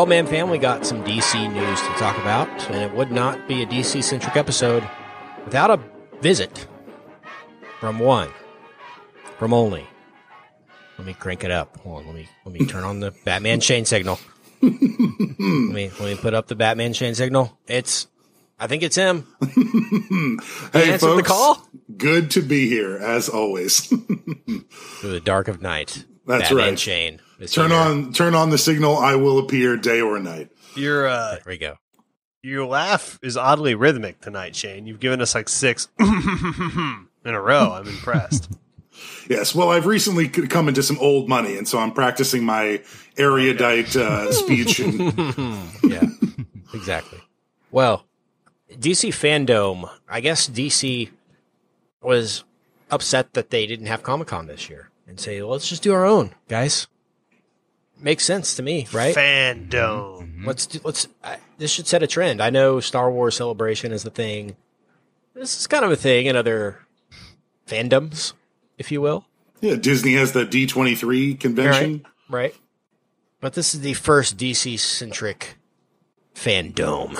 Well, man, fam, we got some DC news to talk about, and it would not be a DC centric episode without a visit from one, from only. Let me crank it up. Hold on, let me let me turn on the Batman Shane signal. let me let me put up the Batman Shane signal. It's, I think it's him. Hey, answered the folks. call? Good to be here, as always. Through the dark of night. That's Batman right. Shane. Is turn here. on, turn on the signal. I will appear day or night. Your uh, There we go. your laugh is oddly rhythmic tonight, Shane. You've given us like six in a row. I'm impressed. Yes. Well, I've recently come into some old money, and so I'm practicing my erudite uh, speech. And, yeah, exactly. Well, DC fandom, I guess DC was upset that they didn't have Comic Con this year and say, well, let's just do our own, guys. Makes sense to me, right? Fandom. Mm-hmm. Let's do, let's. I, this should set a trend. I know Star Wars Celebration is the thing. This is kind of a thing in other fandoms, if you will. yeah, Disney has the D23 convention. Right. But this is the first DC centric fandom.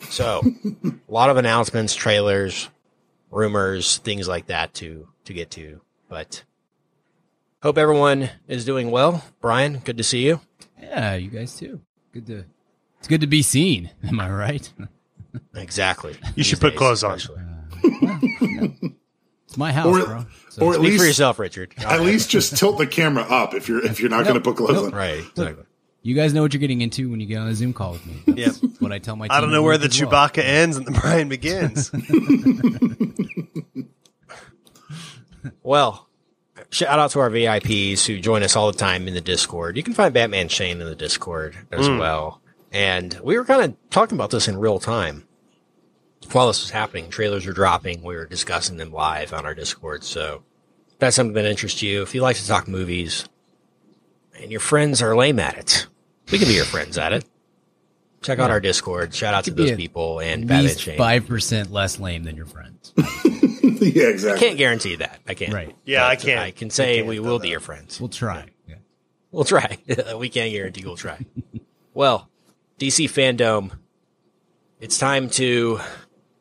So, a lot of announcements, trailers, rumors, things like that to to get to. But hope everyone is doing well. Brian, good to see you. Yeah, you guys too. Good to it's good to be seen. Am I right? Exactly. You should put days, clothes on. especially. It's my house, Or- bro. So or at Speak for yourself, Richard. at least just tilt the camera up if you're if you're not going to put clothes no. on. Right, exactly. you guys know what you're getting into when you get on a Zoom call with me. Yep. What I tell my. I don't know where the as well. Chewbacca ends and the Brian begins. Well, shout out to our VIPs who join us all the time in the Discord. You can find Batman Shane in the Discord as mm. well. And we were kind of talking about this in real time while this was happening. Trailers were dropping. We were discussing them live on our Discord. So if that's something that interests you. If you like to talk movies and your friends are lame at it, we can be your friends at it. Check out our Discord. Shout out to those people and Batman Shane. five percent less lame than your friends. yeah, exactly. I Can't guarantee that. I can't. Right. Yeah, I can't- I can say I we do will that. be your friends. We'll try. Yeah. We'll try. we can't guarantee we'll try. well, DC fandom, it's time to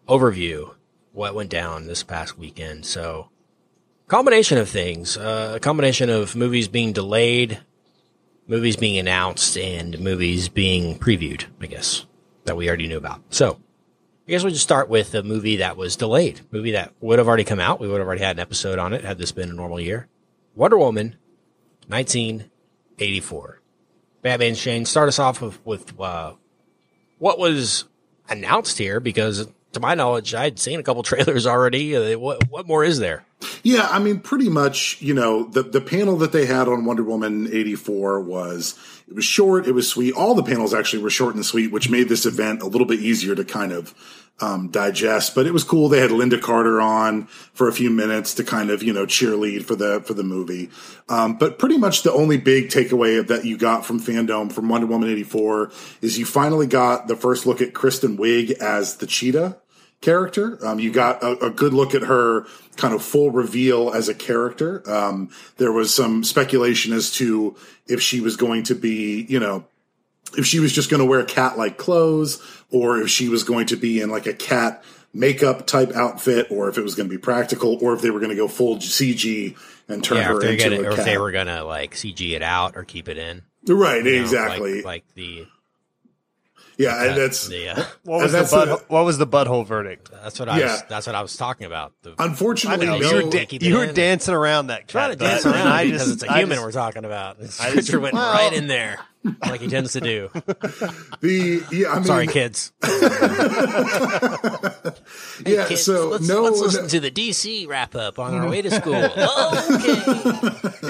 overview what went down this past weekend. So, combination of things, uh, a combination of movies being delayed, movies being announced, and movies being previewed, I guess, that we already knew about. So, I guess we'll just start with a movie that was delayed, movie that would have already come out. We would have already had an episode on it had this been a normal year. Wonder Woman, 1984. Batman Shane, start us off with, with uh, what was announced here because to my knowledge, I'd seen a couple trailers already. Uh, What, what more is there? Yeah, I mean, pretty much, you know, the, the panel that they had on Wonder Woman 84 was, it was short, it was sweet. All the panels actually were short and sweet, which made this event a little bit easier to kind of, um, digest, but it was cool. They had Lynda Carter on for a few minutes to kind of, you know, cheerlead for the, for the movie. Um, but pretty much the only big takeaway that you got from fandom from Wonder Woman 84 is you finally got the first look at Kristen Wiig as the cheetah character. Um, you got a, a good look at her kind of full reveal as a character. Um, there was some speculation as to if she was going to be, you know, if she was just going to wear cat like clothes or if she was going to be in like a cat makeup type outfit or if it was going to be practical or if they were going to go full CG and turn Yeah, her into gonna, a or if they were gonna like CG it out or keep it in. right, you know, exactly. Like, like the yeah, and that's the, uh, What was And the that's butt, a- What was the butthole verdict? that's what I Yeah. was. That's what I was talking about. The, unfortunately know no, you were, da- you were dancing around that. trying to dance around and I because just- it's a I human just- we're talking about. I just- Richard went well- right in there, like he tends to do. the yeah, I mean, Sorry, kids. yeah. Kids, so let's, no, let's no- listen to the DC wrap up on our way to school. okay,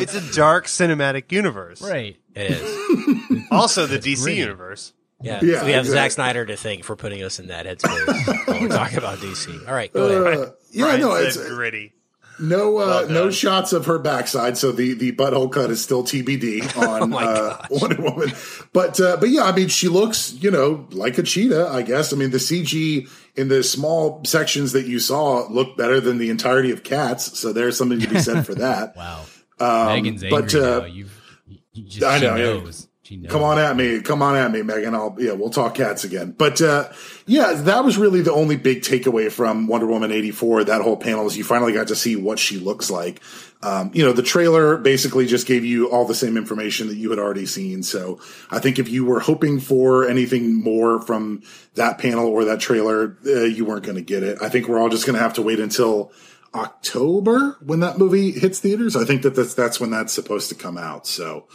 It's a dark cinematic universe. Right. it is. Also, the DC great. universe. Yeah, Yeah, we have Zack. Snyder to thank for putting us in that headspace when we're talking about DC. All right, go ahead. uh, yeah, Brian no, it's gritty. no, uh, Well no shots of her backside, so the the butthole cut is still TBD on Oh uh. Wonder Woman. But uh, but yeah, I mean, she looks you know like a cheetah, I guess. I mean, the CG in the small sections that you saw looked better than the entirety of Cats, so there's something to be said for that. Wow. Um, Megan's angry but uh, now. You've, you, you just, I she know, yeah. knows. Come on at me. Come on at me, Megan. I'll, yeah, we'll talk cats again. But, uh, yeah, that was really the only big takeaway from Wonder Woman 84. That whole panel is you finally got to see what she looks like. Um, you know, the trailer basically just gave you all the same information that you had already seen. So I think if you were hoping for anything more from that panel or that trailer, uh, you weren't going to get it. I think we're all just going to have to wait until October when that movie hits theaters. I think that that's, that's when that's supposed to come out. So,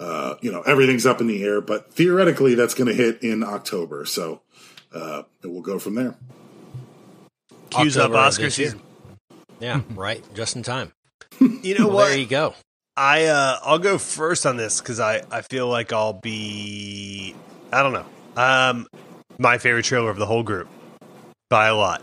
uh, you know, everything's up in the air, but theoretically that's going to hit in October. So, uh, we'll go from there. Cues up October of Oscar season. Yeah, right. Just in time. You know Well, what? there you go. I uh, I'll go first on this because I, I feel like I'll be I don't know um my favorite trailer of the whole group by a lot.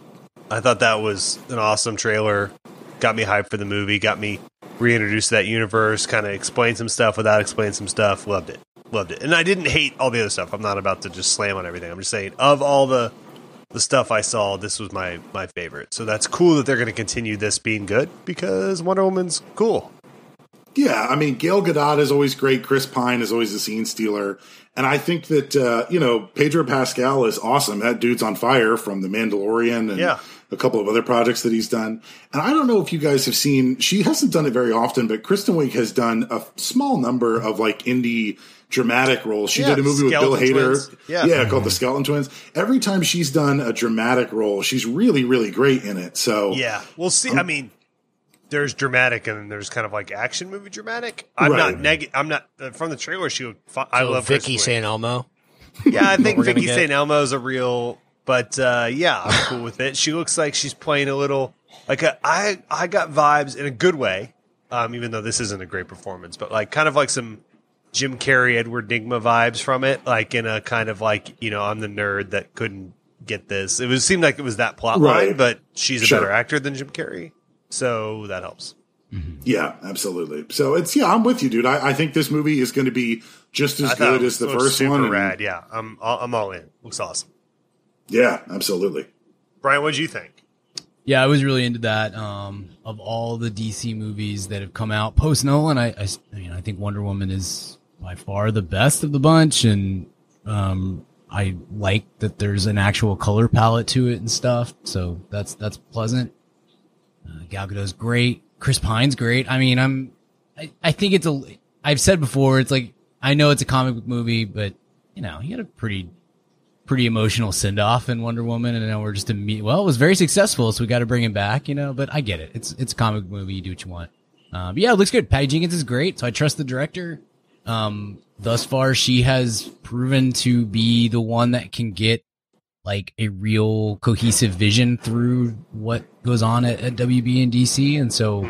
I thought that was an awesome trailer. Got me hyped for the movie. Got me reintroduced to that universe. Kind of explained some stuff without explaining some stuff. Loved it. Loved it. And I didn't hate all the other stuff. I'm not about to just slam on everything. I'm just saying of all the the stuff I saw, this was my my favorite. So that's cool that they're going to continue this being good because Wonder Woman's cool. Yeah, I mean, Gail Gadot is always great. Chris Pine is always a scene stealer. And I think that, uh, you know, Pedro Pascal is awesome. That dude's on fire from The Mandalorian and Yeah. A couple of other projects that he's done. And I don't know if you guys have seen, she hasn't done it very often, but Kristen Wiig has done a small number of like indie dramatic roles. She Yeah, did a movie with Bill Hader. Twins. Yeah. yeah, called The Skeleton Twins. Every time she's done a dramatic role, she's really, really great in it. So Yeah, we'll see. I mean, there's dramatic and then there's kind of like action movie dramatic. I'm not Right. negative. I'm not uh, from the trailer. She, looked fi- I love Vicki St. Elmo. Yeah, I think Vicki. St. Elmo is a real, but uh, yeah, I'm cool with it. She looks like she's playing a little like a, I I got vibes in a good way, um, even though this isn't a great performance, but like kind of like some Jim Carrey, Edward Nygma vibes from it, like in a kind of like you know I'm the nerd that couldn't get this. It was seemed like it was that plot line, but she's a Sure. better actor than Jim Carrey, so that helps. Yeah, absolutely. So it's yeah, I'm with you, dude. I, I think this movie is going to be just as I good as the first one. Rad, yeah. I'm I'm all in. Looks awesome. Yeah, absolutely. Brian, what do you think? Yeah, I was really into that. Um, of all the DC movies that have come out post Nolan, I, I, I mean, I think Wonder Woman is by far the best of the bunch, and um, I like that there's an actual color palette to it and stuff. So that's that's pleasant. Uh, Gal Gadot's great. Chris Pine's great. I mean, I'm, I, I think it's a. I've said before, it's like I know it's a comic book movie, but you know, he had a pretty pretty emotional send off in Wonder Woman, and now we're just a imme- well, it was very successful, so we got to bring him back, you know. But I get it; it's it's a comic movie. You do what you want. Um, but yeah, it looks good. Patty Jenkins is great, so I trust the director. Um, thus far, she has proven to be the one that can get like a real cohesive vision through what goes on at, at WB and DC, and so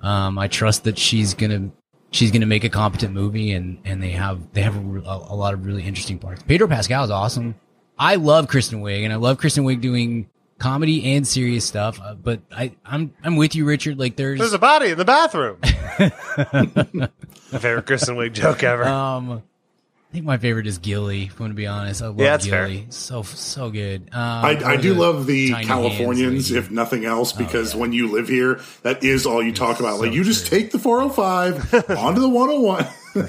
um, I trust that she's gonna she's gonna make a competent movie, and and they have they have a, a, a lot of really interesting parts. Pedro Pascal is awesome. I love Kristen Wiig, and I love Kristen Wiig doing comedy and serious stuff. Uh, but I I'm I'm with you, Richard. Like there's, There's a body in the bathroom. My favorite Kristen Wiig joke ever. um. I think my favorite is Gilly. If I'm going to be honest, I love Yeah, that's fair. Gilly. So so good. Um, I, I do the love the Californians, if nothing else, because Oh, yeah. when you live here, that is all you talk about. like so you just take the 405 onto the 101.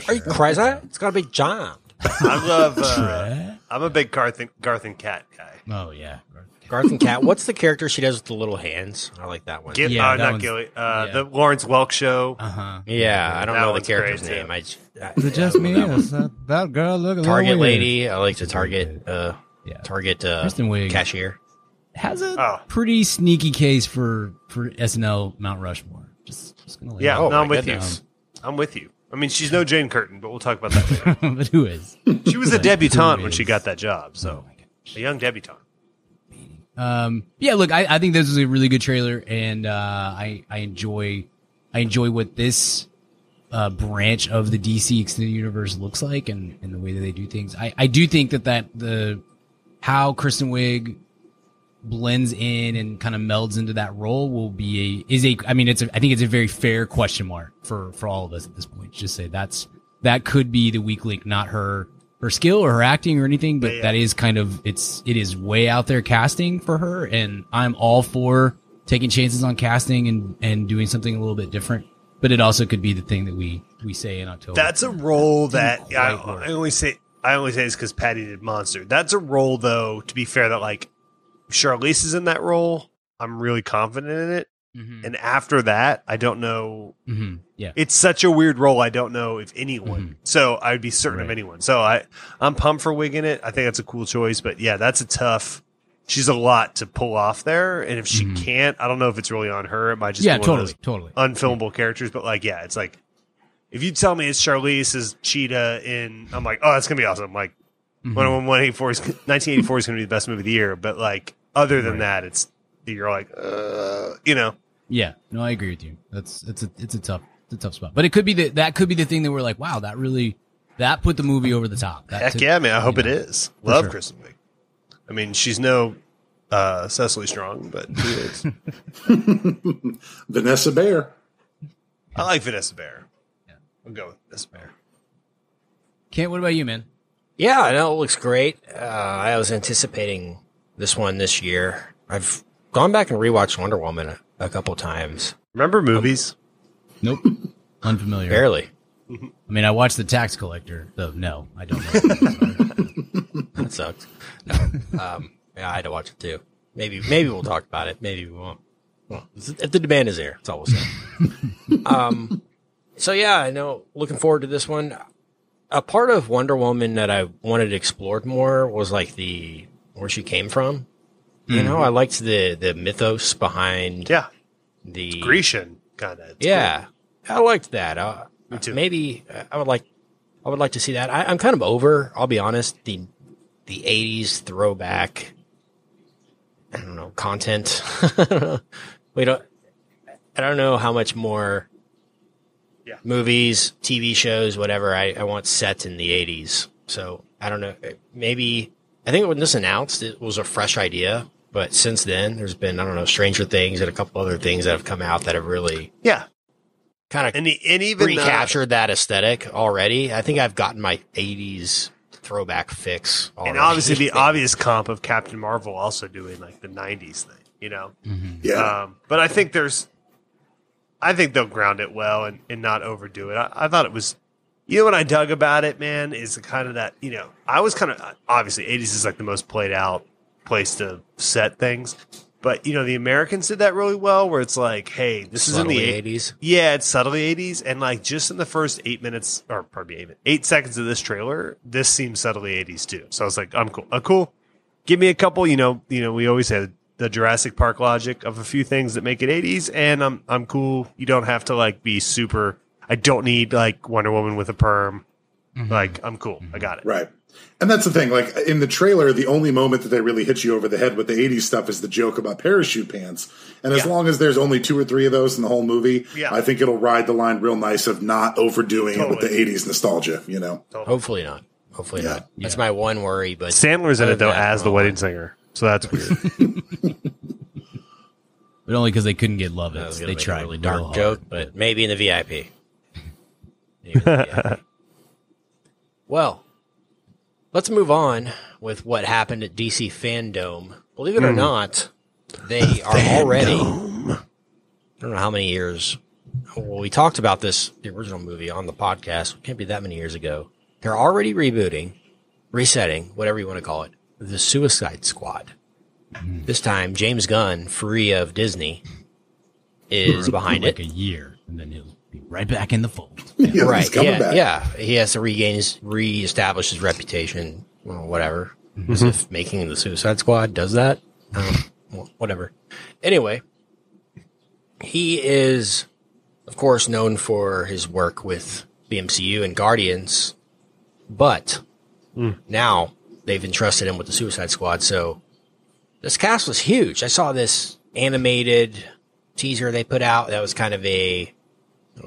Are you crazy? It's gotta be job. I love. Uh, Trey? I'm a big Garth and, Garth and Kat guy. Oh yeah. Garth and Kat. What's the character she does with the little hands? I like that one. Gil- Yeah, uh, that not Gilly. Uh, yeah. The Lawrence Welk show. Uh huh. yeah, I don't That know the character's name. too. I, j- I- Is it just me? Is that, that girl look a little Target lady. I like to Target. Uh, Yeah. Target uh, Kristen Wiig. cashier. has a Oh. pretty sneaky case for for SNL Mount Rushmore. Just, just gonna lay Yeah, it Oh, no, I'm with goodness. you. I'm with you. I mean, she's no Jane Curtin, but we'll talk about that later. but who is? She was a debutante when she got that job, so a young debutante. Um, yeah, look, I, I think this is a really good trailer, and uh, I I enjoy I enjoy what this uh, branch of the DC extended universe looks like, and, and the way that they do things. I, I do think that that the how Kristen Wiig blends in and kind of melds into that role will be a is a I mean it's a, I think it's a very fair question mark for for all of us at this point. Just say that's that could be the weak link, not her her skill or her acting or anything, but Yeah. that is kind of it's it is way out there casting for her, and I'm all for taking chances on casting and and doing something a little bit different. but it also could be the thing that we we say in October. That's a role that quite I. I only say I only say this because Patty did Monster. That's a role, though. To be fair, that like Charlize is in that role. I'm really confident in it. Mhm. And after that, I don't know. Mhm. yeah. It's such a weird role. I don't know if anyone. Mhm. So I'd be certain of anyone. So I I'm pumped for Wiig in it. I think that's a cool choice. But yeah, that's a tough. She's a lot to pull off there, and if she Mhm. can't, I don't know if it's really on her. It might just yeah, be one totally, of totally. unfilmable characters. But like, yeah, it's like if you tell me it's Charlize as Cheetah in, I'm like, oh, that's gonna be awesome. I'm like, Mhm. 184 is 1984 is going to be the best movie of the year. But like, other than Right. that, it's you're like, uh, you know, Yeah, no, I agree with you. That's it's a it's a tough it's a tough spot, but it could be the, that could be the thing that we're like, wow, that really that put the movie over the top. That heck took- yeah, man. I hope you it know, is. Love sure. Kristen Wiig. I mean, she's no uh, Cecily Strong, but she is. Vanessa Bayer. I like Vanessa Bayer. Yeah. I'll go with Vanessa Bayer. Kent, what about you, man? Yeah, I know it looks great. Uh, I was anticipating this one this year. I've gone back and rewatched Wonder Woman a, a couple times. Remember movies? Nope, unfamiliar. Barely. I mean, I watched the Tax Collector, though. No, I don't. know. That sucks. No. um, yeah, I had to watch it too. Maybe maybe we'll talk about it. Maybe we won't. Well, if the demand is there, that's all we'll say. um, so yeah, I know. Looking forward to this one. A part of Wonder Woman that I wanted explored more was like the where she came from. You know, I liked the the mythos behind Yeah, the Grecian kind of. yeah, I liked that. Uh, Me too. Maybe uh, I would like, I would like to see that. I, I'm kind of over. I'll be honest. The the '80s throwback. I don't know content. we don't. I don't know how much more. Yeah. Movies, TV shows, whatever. I, I want set in the '80s. So I don't know. Maybe I think when this announced, it was a fresh idea. But since then, there's been I don't know Stranger Things and a couple other things that have come out that have really yeah, kind of and the, and even uh, recaptured that aesthetic already. I think I've gotten my '80s throwback fix. Already. and obviously the obvious comp of Captain Marvel also doing like the '90s thing. You know, Yeah. Um, but I think there's, I think they'll ground it well and, and not overdo it. I, I thought it was, you know, what I dug about it, man, is kind of that, you know, I was kind of, obviously 80s is like the most played out place to set things. But, you know, the Americans did that really well where it's like, hey, this is in the 80s. 80s. Yeah, it's subtly 80s. And like just in the first eight minutes, or probably eight, eight seconds of this trailer, this seems subtly 80s too. So I was like, I'm cool. Uh, cool. Give me a couple, you know, you know, we always had the Jurassic Park logic of a few things that make it 80s, and I'm I'm cool. You don't have to like be super. I don't need like Wonder Woman with a perm. Mm-hmm. Like I'm cool. I mm-hmm. got it. Right. And that's the thing. Like in the trailer, the only moment that they really hit you over the head with the 80s stuff is the joke about parachute pants. And as Yeah. long as there's only two or three of those in the whole movie, Yeah. I think it'll ride the line real nice of not overdoing it with the 80s nostalgia, you know? Hopefully not. Hopefully Yeah. not. That's my one worry. But Sandler's in it though as the well, wedding singer, so that's weird. but only because they couldn't get love that it. They tried a really real dark hard. joke, but maybe in the VIP. Maybe in the VIP. well, let's move on with what happened at DC Fandom. Believe it or hmm. not, they are already. I don't know how many years. Well, we talked about this, the original movie, on the podcast. It can't be that many years ago. They're already rebooting, resetting, whatever you want to call it, the Suicide Squad. Hmm. This time, James Gunn, free of Disney, is behind like it. Like a year, and then he'll be right back in the fold. Yeah, right? he's coming yeah, back. yeah. He has to regain his, reestablish his reputation, or whatever. As if making the Suicide Squad does that. Um, whatever. Anyway, he is, of course, known for his work with the MCU and Guardians, but now they've entrusted him with the Suicide Squad. So this cast was huge. I saw this animated teaser they put out. That was kind of a I don't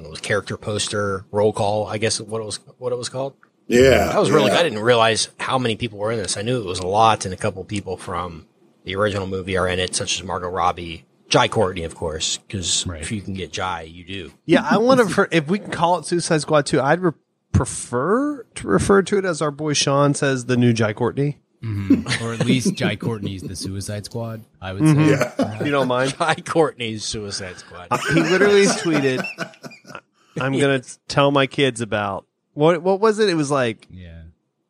know, it was character poster roll call. I guess what it was what it was called. Yeah. That was really. yeah. I didn't realize how many people were in this. I knew it was a lot, and a couple people from the original movie are in it, such as Margot Robbie, Jai Courtney, of course, because Right. if you can get Jai, you do. yeah, I want to. If we can call it Suicide Squad two, I'd re- prefer to refer to it as our boy Sean says, the new Jai Courtney. or at least Jai Courtney's the Suicide Squad. I would Mm-hmm. say. Yeah. You don't mind? Jai Courtney's Suicide Squad. he literally tweeted I'm gonna tell my kids about what what was it? It was like Yeah.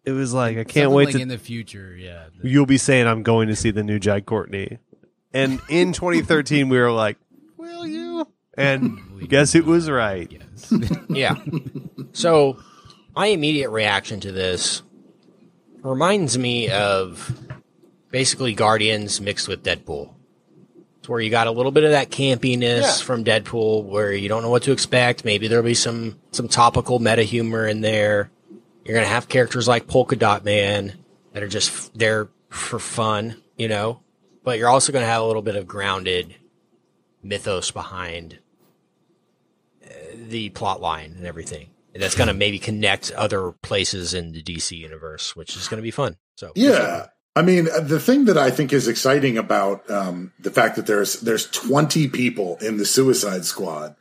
it was like I can't Something wait like to in the future. Yeah. The- you'll be saying I'm going to see the new Jai Courtney. And in 2013 we were like, "Will you?" And guess it was right. yes. Yeah. So, my immediate reaction to this reminds me of basically Guardians mixed with Deadpool. Where you got a little bit of that campiness Yeah. from Deadpool, where you don't know what to expect. Maybe there'll be some some topical meta humor in there. You're gonna have characters like Polka Dot Man that are just f- there for fun, you know. But you're also gonna have a little bit of grounded mythos behind uh, the plot line and everything. And that's going to maybe connect other places in the DC universe, which is going to be fun. So Yeah. I mean, the thing that I think is exciting about um, the fact that there's there's 20 people in the Suicide Squad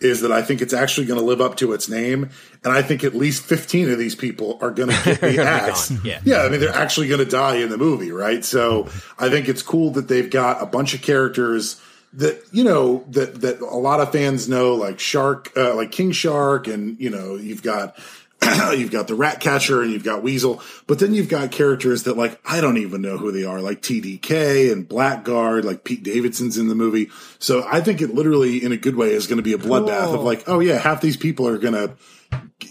is that I think it's actually going to live up to its name, and I think at least 15 of these people are going to get the be axe. yeah. yeah, I mean, they're actually going to die in the movie, right? So I think it's cool that they've got a bunch of characters that you know that that a lot of fans know, like Shark, uh, like King Shark, and you know you've got you've got the Rat Catcher and you've got Weasel, but then you've got characters that like I don't even know who they are, like TDK and Blackguard, like Pete Davidson's in the movie. So I think it literally, in a good way, is going to be a bloodbath of like, oh yeah, half these people are going to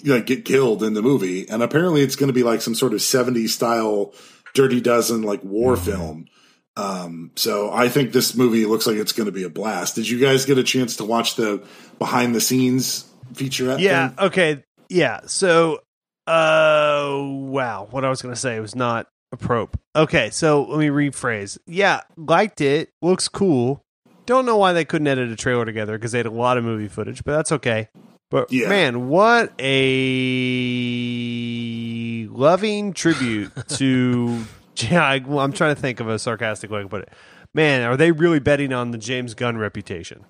you know, get killed in the movie, and apparently it's going to be like some sort of '70s style Dirty Dozen like war film. Um, so I think this movie looks like it's going to be a blast. Did you guys get a chance to watch the behind the scenes featurette? Yeah. thing? Okay. Yeah. So, uh, wow. What I was going to say was not a appropriate. Okay. So let me rephrase. Yeah. Liked it. Looks cool. Don't know why they couldn't edit a trailer together because they had a lot of movie footage, but that's okay. But Yeah. man, what a loving tribute to. Yeah, I, I'm trying to think of a sarcastic way to put it. Man, are they really betting on the James Gunn reputation?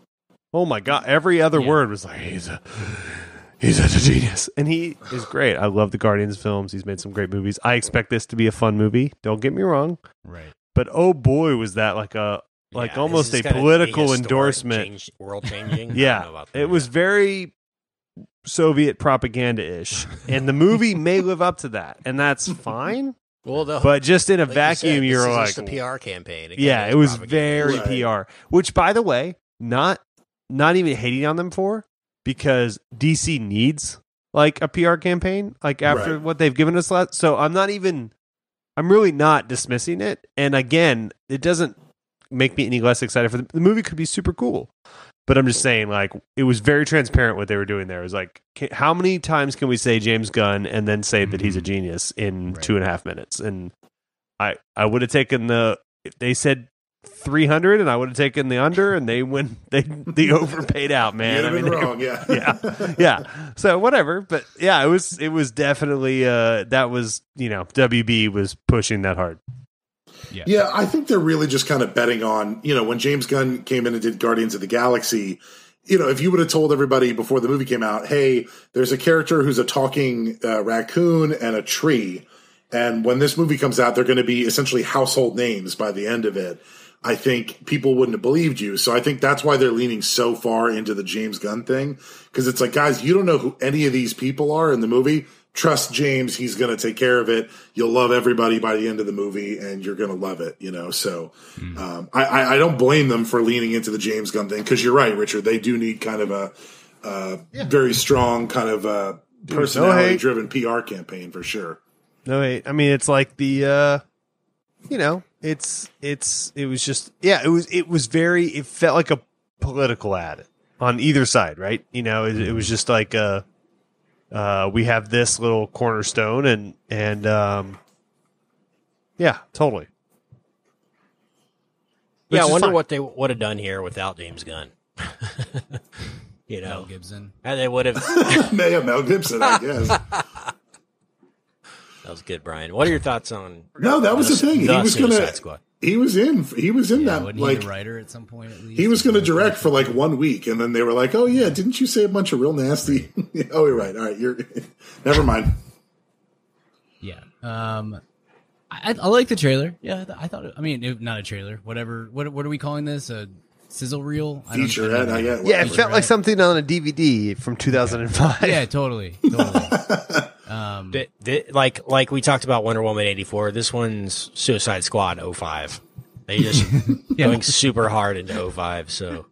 Oh my god! Every other Yeah. word was like he's a he's such a genius, and he is great. I love the Guardians films. He's made some great movies. I expect this to be a fun movie. Don't get me wrong, right. but oh boy, was that like a like Yeah, almost a is gonna be political endorsement. change- world changing. Yeah, it was very Soviet propaganda ish, and the movie may live up to that, and that's fine. well, the, But just in a like you vacuum, said, you're this like, just a PR campaign. Again, yeah, it was propaganda. very Right. PR. Which, by the way, not not even hating on them for because DC needs like a PR campaign, like after Right. what they've given us last. So I'm not even. I'm really not dismissing it. And again, it doesn't make me any less excited for the, the movie. Could be super cool, but I'm just saying, like, it was very transparent what they were doing there. It was like, ca- how many times can we say James Gunn and then say that he's a mm-hmm. genius in Right. two and a half minutes? And I I would have taken the they said 300 and I would have taken the under and they went they the over paid out man. You'd I mean been they- wrong. Yeah, yeah. Yeah. So whatever but yeah it was it was definitely uh that was you know WB was pushing that hard. Yeah, I think they're really just kind of betting on, you know, when James Gunn came in and did Guardians of the Galaxy, you know, if you would have told everybody before the movie came out, hey, there's a character who's a talking uh, raccoon and a tree, and when this movie comes out, they're going to be essentially household names by the end of it. I think people wouldn't have believed you. So I think that's why they're leaning so far into the James Gunn thing. Cause it's like, guys, you don't know who any of these people are in the movie. Trust James. He's going to take care of it. You'll love everybody by the end of the movie and you're going to love it, you know? So, um, I, I, I don't blame them for leaning into the James Gunn thing. Cause you're right, Richard. They do need kind of a, uh, very strong kind of, uh, personality driven PR campaign for sure. no wait I mean it's like the uh you know it's it's it was just yeah it was it was very it felt like a political ad on either side right you know it, it was just like uh uh we have this little cornerstone and and um yeah totally Yeah, I wonder fine. what they would have done here without James Gunn. you know Mel know, Gibson. and they would have. yeah, Mel Gibson, I guess. That was good, Brian. What are your thoughts on? No, that was the thing. He was Suicide gonna. He was in. He was in Yeah, that. wasn't Like he the writer at some point at least? he was going to direct for like one week, and then they were like, "Oh yeah, didn't you say a bunch of real nasty?" oh, you're right. All right, you're. Never mind. Yeah. Um, I, I like the trailer. Yeah, I, thought. I mean, it, not a trailer. Whatever. What what are we calling this? A sizzle reel. I don't- I don't know. I get. Yeah, it felt like something on a DVD from 2005. Yeah, totally, totally. um, Th- th- like like we talked about Wonder Woman eighty four. This one's Suicide Squad 05. They just going super hard into 05, So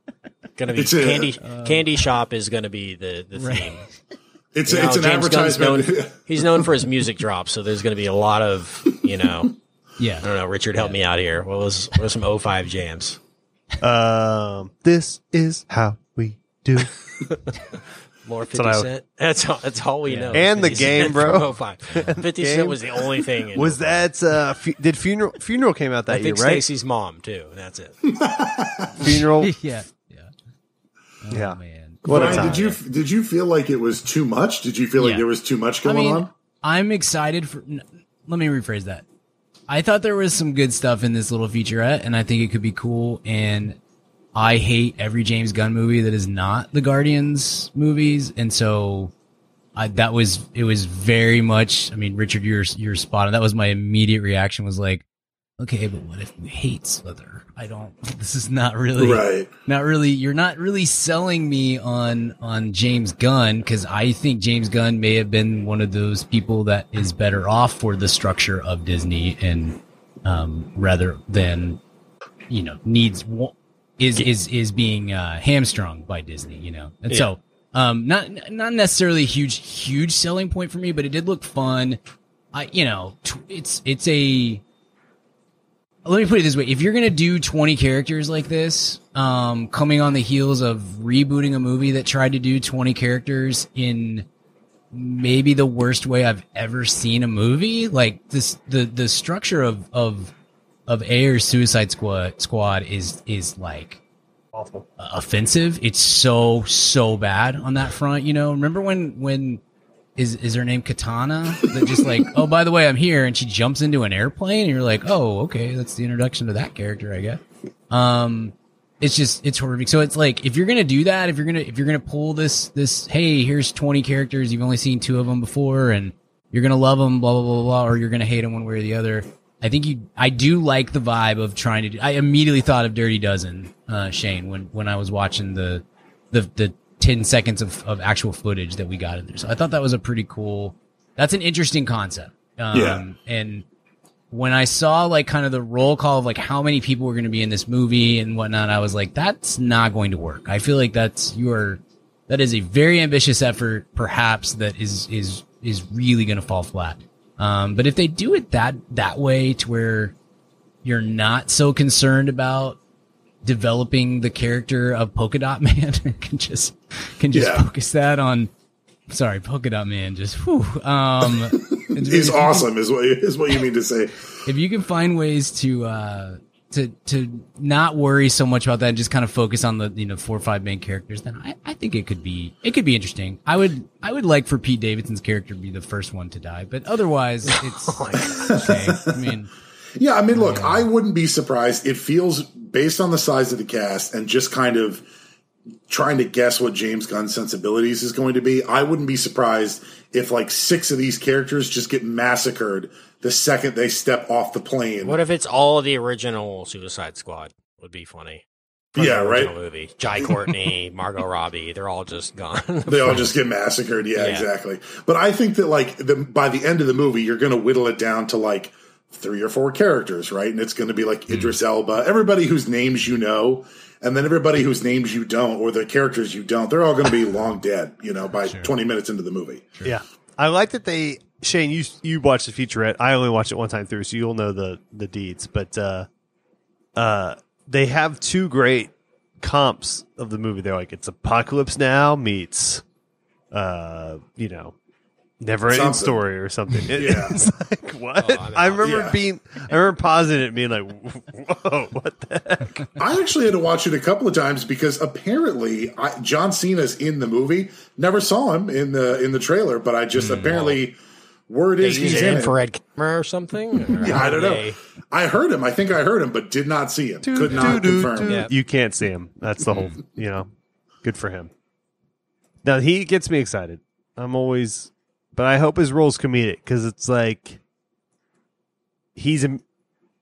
gonna be It's a- candy candy shop is gonna be the the Right. theme. It's You know, it's an James advertisement. known, he's known for his music drops, so there's gonna be a lot of you know. yeah, I don't know. Richard, help me out here. What was what was some 05 jams? Um, this is how we do. More what 50 I- Cent. That's all, that's all we know. And the 50 Cent game, bro. from 05. 50 game. Cent was the only thing. In Was 05. that uh? Fu- did funeral funeral came out I that year, think right? Stacy's mom too. and That's it. Funeral. yeah, yeah. Oh, Yeah. man. What a Brian, time. did you did you feel like it was too much? Did you feel like Yeah. there was too much I going mean, on? I'm excited for. n- Let me rephrase that. I thought there was some good stuff in this little featurette, and I think it could be cool. And I hate every James Gunn movie that is not the Guardians movies, and so I, that was it was very much. I mean, Richard, you're you're spot on. That was my immediate reaction. Was like, okay, but what if you hate Slither? I don't. This is not really Right. not really you're not really selling me on on James Gunn because I think James Gunn may have been one of those people that is better off for the structure of Disney and um rather than you know needs is is is being uh hamstrung by Disney you know and so um not not necessarily a huge huge selling point for me but it did look fun I you know t- it's it's a let me put it this way. If you're gonna do 20 characters like this um coming on the heels of rebooting a movie that tried to do 20 characters in maybe the worst way i've ever seen a movie like this the the structure of of of Ayer's suicide squad squad is is like Awful. offensive. It's so so bad on that front you know? Remember when when is is her name Katana? That just like, oh, by the way, I'm here, and she jumps into an airplane, and you're like, oh, okay, that's the introduction to that character, I guess. Um, it's just it's horrific. So it's like if you're gonna do that, if you're gonna if you're gonna pull this this, hey, here's 20 characters, you've only seen two of them before, and you're gonna love them, blah blah blah blah, or you're gonna hate them one way or the other. I think you, I do like the vibe of trying to do. I immediately thought of Dirty Dozen, uh, Shane, when when I was watching the the the 10 seconds of, of actual footage that we got in there. So I thought that was a pretty cool, that's an interesting concept. Um, Yeah. And when I saw like kind of the roll call of like how many people were going to be in this movie and whatnot, I was like, that's not going to work. I feel like that's your, that is a very ambitious effort, perhaps that is, is, is really going to fall flat. Um, but if they do it that, that way to where you're not so concerned about developing the character of Polka Dot Man can just can just Yeah. focus that on. Sorry, Polka Dot Man. Just whew, um, He's awesome, is what is what you mean to say. If you can find ways to uh, to to not worry so much about that and just kind of focus on the you know four or five main characters, then I, I think it could be it could be interesting. I would I would like for Pete Davidson's character to be the first one to die, but otherwise it's okay. I mean. Yeah, I mean, look, I wouldn't be surprised. It feels based on the size of the cast and just kind of trying to guess what James Gunn's sensibilities is going to be. I wouldn't be surprised if like six of these characters just get massacred the second they step off the plane. What if it's all the original Suicide Squad? Would be funny. From Yeah, right. Movie. Jai Courtney, Margot Robbie, they're all just gone. They all just get massacred. Yeah, Yeah. exactly. But I think that like the, by the end of the movie, you're going to whittle it down to like three or four characters, right? And it's going to be like Idris Elba, everybody whose names you know, and then everybody whose names you don't, or the characters you don't. They're all going to be long dead, you know, by 20 minutes into the movie. Yeah, I like that they Shane. You you watched the featurette. I only watched it one time through, so you'll know the the deeds. But uh, uh, they have two great comps of the movie. They're like it's Apocalypse Now meets, uh, you know, Never Ending Story or something. It- Yeah. It's like oh, what? Oh, I'm I remember Yeah. being. I remember pausing it and being like, "Whoa, what the heck?" I actually had to watch it a couple of times because apparently I, John Cena's in the movie. Never saw him in the in the trailer, but I just hmm. apparently word is use he's an in it. infrared camera or something? Or Yeah, I don't do know. I heard him. I think I heard him, but did not see him. Could not Doo, doo, confirm. Yeah. You can't see him. That's the whole. You know, good for him. Now he gets me excited. I'm always, but I hope his role's comedic because it's like he's a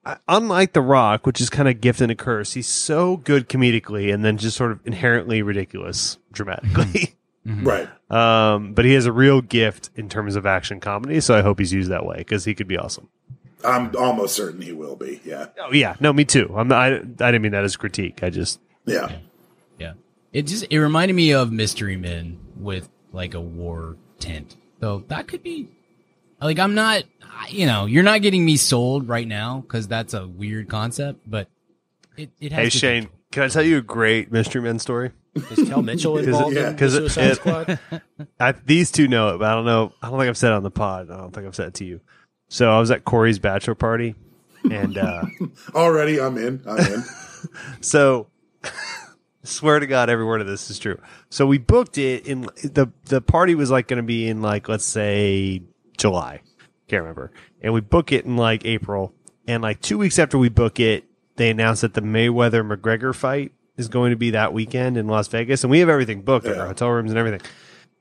uh, unlike The Rock, which is kind of gift and a curse, he's so good comedically and then just sort of inherently ridiculous dramatically. Right. um, but he has a real gift in terms of action comedy, so I hope he's used that way because he could be awesome. I'm almost certain he will be. Yeah. Oh yeah, no, me too. I'm not, I, I didn't mean that as critique. I just Yeah. Yeah. It just it reminded me of Mystery Men with like a war tent. So that could be like I'm not you know, you're not getting me sold right now cuz that's a weird concept, but it it has hey good Shane, potential. can I tell you a great Mystery Men story? Is Kel Mitchell involved yeah, in the 'cause Suicide it- Squad? I, these two know it, but I don't know. I don't think I've said it on the pod. I don't think I've said it to you. So I was at Corey's bachelor party, and uh, Already, I'm in. I'm in. so swear to God, every word of this is true. So we booked it in the the party was like going to be in like let's say July, can't remember, and we book it in like April, and like two weeks after we book it, they announced that the Mayweather McGregor fight is going to be that weekend in Las Vegas, and we have everything booked, like our hotel rooms and everything,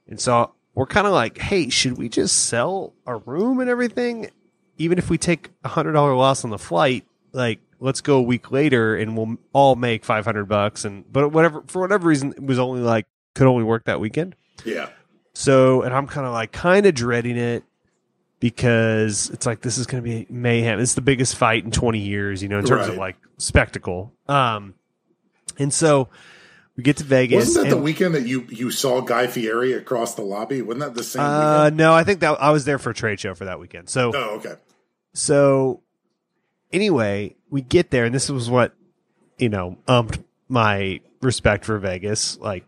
and so we're kind of like, hey, should we just sell a room and everything, even if we take a hundred dollar loss on the flight? Like, let's go a week later and we'll all make five hundred bucks. And but whatever for whatever reason, it was only like could only work that weekend. Yeah. So, and I'm kind of like kind of dreading it because it's like this is going to be mayhem. It's the biggest fight in 20 years, you know, in terms of like spectacle. Um, and so we get to Vegas. Wasn't that the weekend that you you saw Guy Fieri across the lobby? Wasn't that the same Uh, weekend? no, I think that I was there for a trade show for that weekend. So, Oh, okay. so anyway, we get there, and this was what you know umped my respect for Vegas like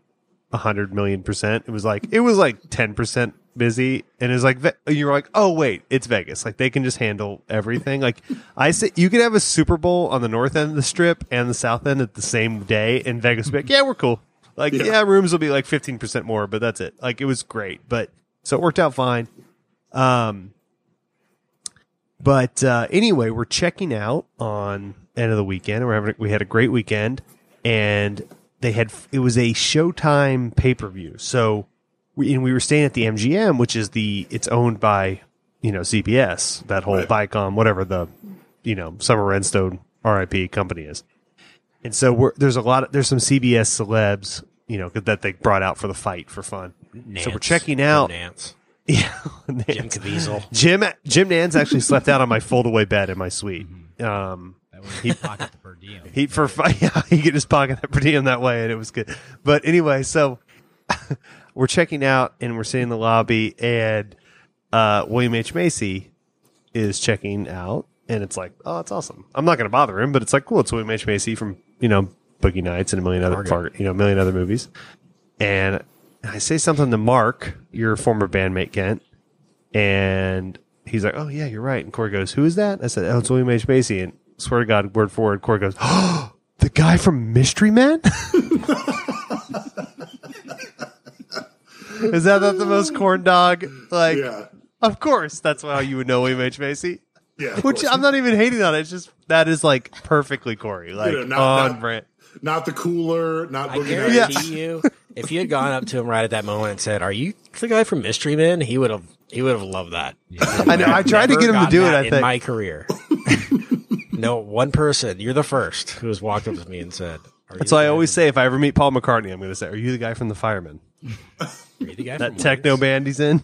a hundred million percent. It was like it was like ten percent busy, and it was like Ve- you were like, oh wait, it's Vegas. Like they can just handle everything. Like I said, you could have a Super Bowl on the north end of the strip and the south end at the same day, and Vegas would be like, yeah, we're cool. Like Yeah. yeah, rooms will be like fifteen percent more, but that's it. Like it was great, but so it worked out fine. Um, but uh, anyway, we're checking out on end of the weekend. We're having we had a great weekend, and they had it was a Showtime pay per view. So we and we were staying at the MGM, which is the it's owned by you know CBS, that whole Right. Viacom, whatever the you know Sumner Redstone RIP company is. And so we're, there's a lot of there's some CBS celebs you know that they brought out for the fight for fun. So we're checking out. Nantz. Yeah, Jim Caviezel. Jim Jim Nantz actually slept out on my foldaway bed in my suite. Um, That was he pocket the per diem. he for yeah, he could just pocket that per diem that way, and it was good. But anyway, so we're checking out, and we're sitting in the lobby, and uh, William H Macy is checking out, and it's like, oh, it's awesome. I'm not going to bother him, but it's like, cool. It's William H Macy from you know Boogie Nights and a million other. Fargo, you know a million other movies, and I say something to Mark, your former bandmate Kent, and he's like, "Oh yeah, you're right." And Corey goes, "Who is that?" I said, "Oh, it's William H Macy." And swear to God, word for word, Corey goes, "Oh, the guy from Mystery Men." is that not the most corn dog? Like, Yeah. of course, that's how you would know William H Macy. Yeah. Which course. I'm not even hating on it. It's just that is like perfectly Corey, like know, not- on not- brand. not the cooler, not I Boogie Nights. guarantee you, if you had gone up to him right at that moment and said, "Are you the guy from Mystery Men?" He would have. He would have loved that. I know. I tried to get him to do it. that I in think. my career. no, one person. You're the first who has walked up to me and said, Are That's you why I always say if I ever meet Paul McCartney, I'm going to say, "Are you the guy from the Firemen?" Are you the guy That from techno Wings? band he's in.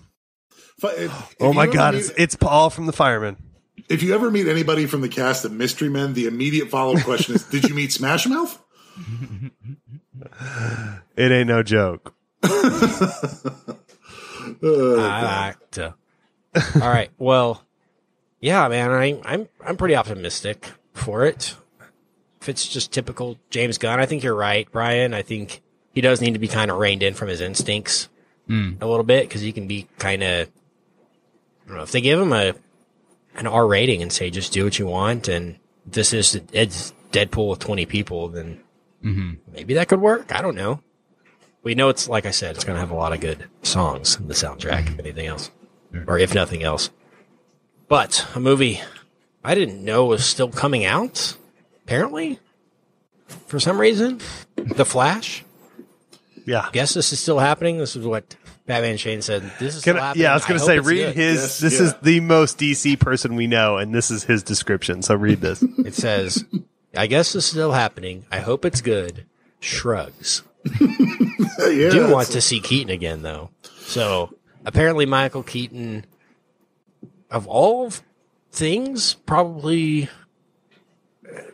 But if- if Oh my god, meet- it's, it's Paul from the Firemen. if you ever meet anybody from the cast of Mystery Men, the immediate follow up question is, "Did you meet Smash Mouth?" It ain't no joke. I like to. All right. Well, yeah, man. I, I'm I'm pretty optimistic for it. If it's just typical James Gunn, I think you're right, Brian. I think he does need to be kind of reined in from his instincts hmm. a little bit because he can be kind of. I don't know if they give him a an R rating and say just do what you want, and this is it's Deadpool with 20 people, then Mm-hmm. maybe that could work. I don't know. We know it's like I said, it's going to have a lot of good songs in the soundtrack, mm-hmm. if anything else, or if nothing else. But a movie I didn't know was still coming out. Apparently, for some reason, The Flash. Yeah. guess this is still happening. This is what Batman Shane said. This is Can still I- happening. yeah, I was going to say, read good. his. Yes, this yeah. is the most DC person we know, and this is his description. So read this. It says, "I guess this is still happening. I hope it's good." Shrugs. yeah, do want to see Keaton again, though. So apparently, Michael Keaton, of all things, probably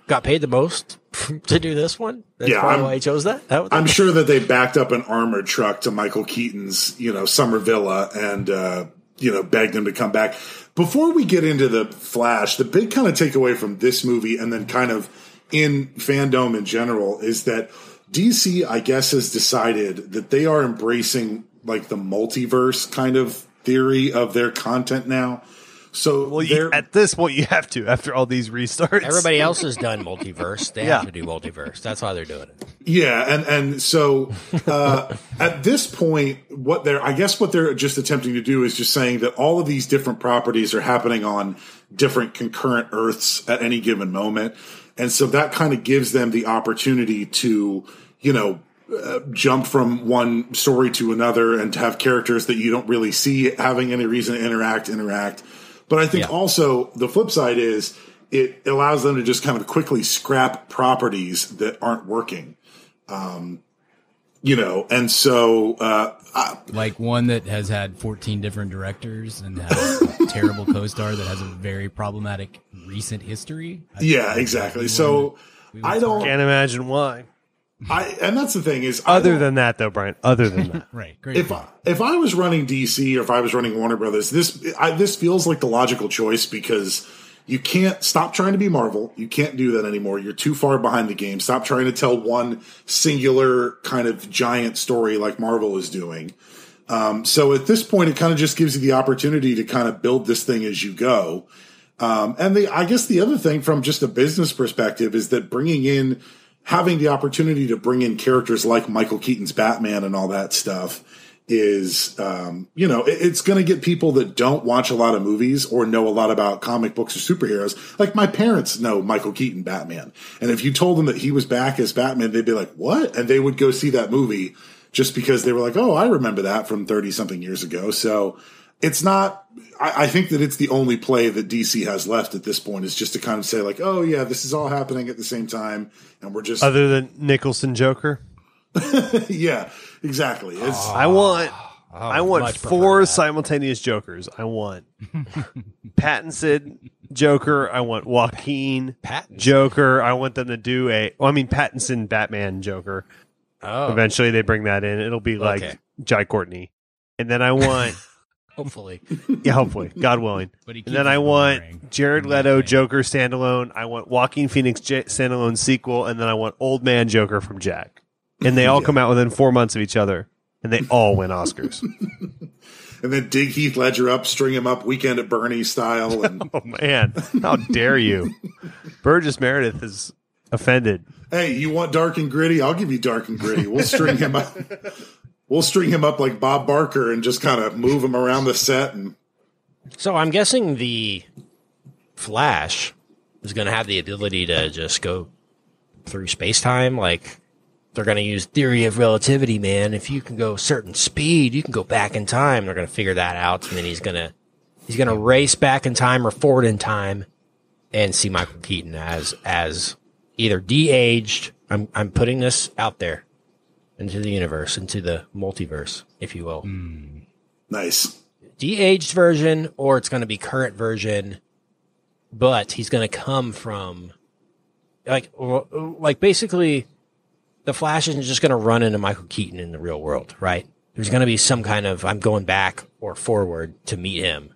got paid the most to do this one. That's Yeah, probably I'm- why he chose that. that I'm sure that they backed up an armored truck to Michael Keaton's, you know, summer villa and, uh, you know, begged him to come back. Before we get into the Flash, the big kind of takeaway from this movie and then kind of in fandom in general is that DC, I guess, has decided that they are embracing like the multiverse kind of theory of their content now. So Well, you, at this point, you have to after all these restarts. Everybody else has done multiverse. They Yeah. have to do multiverse. That's why they're doing it. Yeah, and and so uh, at this point, what they're I guess what they're just attempting to do is just saying that all of these different properties are happening on different concurrent Earths at any given moment, and so that kind of gives them the opportunity to you know uh, jump from one story to another and to have characters that you don't really see having any reason to interact interact. But I think Yeah. also the flip side is it allows them to just kind of quickly scrap properties that aren't working. Um, you know, and so uh, I, Like one that has had 14 different directors and has a terrible co-star that has a very problematic recent history. I- yeah, exactly. So I don't, Can't imagine why. I, and that's the thing is, Other than that, though, Brian. Other than that, Right. Great. if point. I, if I was running DC or if I was running Warner Brothers, this I, this feels like the logical choice because you can't stop trying to be Marvel. You can't do that anymore. You're too far behind the game. Stop trying to tell one singular kind of giant story like Marvel is doing. Um, so at this point, it kind of just gives you the opportunity to kind of build this thing as you go. Um, and the, I guess the other thing from just a business perspective is that bringing in, having the opportunity to bring in characters like Michael Keaton's Batman and all that stuff is, um, you know, it, it's going to get people that don't watch a lot of movies or know a lot about comic books or superheroes. Like my parents know Michael Keaton Batman. And if you told them that he was back as Batman, they'd be like, what? And they would go see that movie just because they were like, oh, I remember that from 30 something years ago. So it's not, I, I think that it's the only play that DC has left at this point is just to kind of say like, oh yeah, this is all happening at the same time. And we're just, other than Nicholson Joker, yeah, exactly. It's, I want. I want four simultaneous Jokers. I want Pattinson Joker. I want Joaquin Pattinson? Joker. I want them to do a. Well, I mean Pattinson Batman Joker. Oh, Eventually, they bring that in. It'll be like Okay. Jai Courtney, and then I want. hopefully. yeah, hopefully, God willing. But he And then I want. Jared Leto yeah. Joker standalone. I want Joaquin Phoenix J- standalone sequel, and then I want Old Man Joker from Jack. And they all Yeah. come out within four months of each other, and they all win Oscars. and then dig Heath Ledger up, string him up, weekend at Bernie style. And oh man, how dare you? Burgess Meredith is offended. hey, you want dark and gritty? I'll give you dark and gritty. We'll string him up. We'll string him up like Bob Barker and just kind of move him around the set and So I'm guessing the Flash is going to have the ability to just go through space time. Like they're going to use theory of relativity, man. If you can go a certain speed, you can go back in time. They're going to figure that out, and then he's going to he's going to race back in time or forward in time, and see Michael Keaton as as either de-aged. I'm I'm putting this out there into the universe, into the multiverse, if you will hmm. nice. de-aged version or it's going to be current version but he's going to come from like like basically the flash isn't just going to run into michael keaton in the real world right? There's going to be some kind of i'm going back or forward to meet him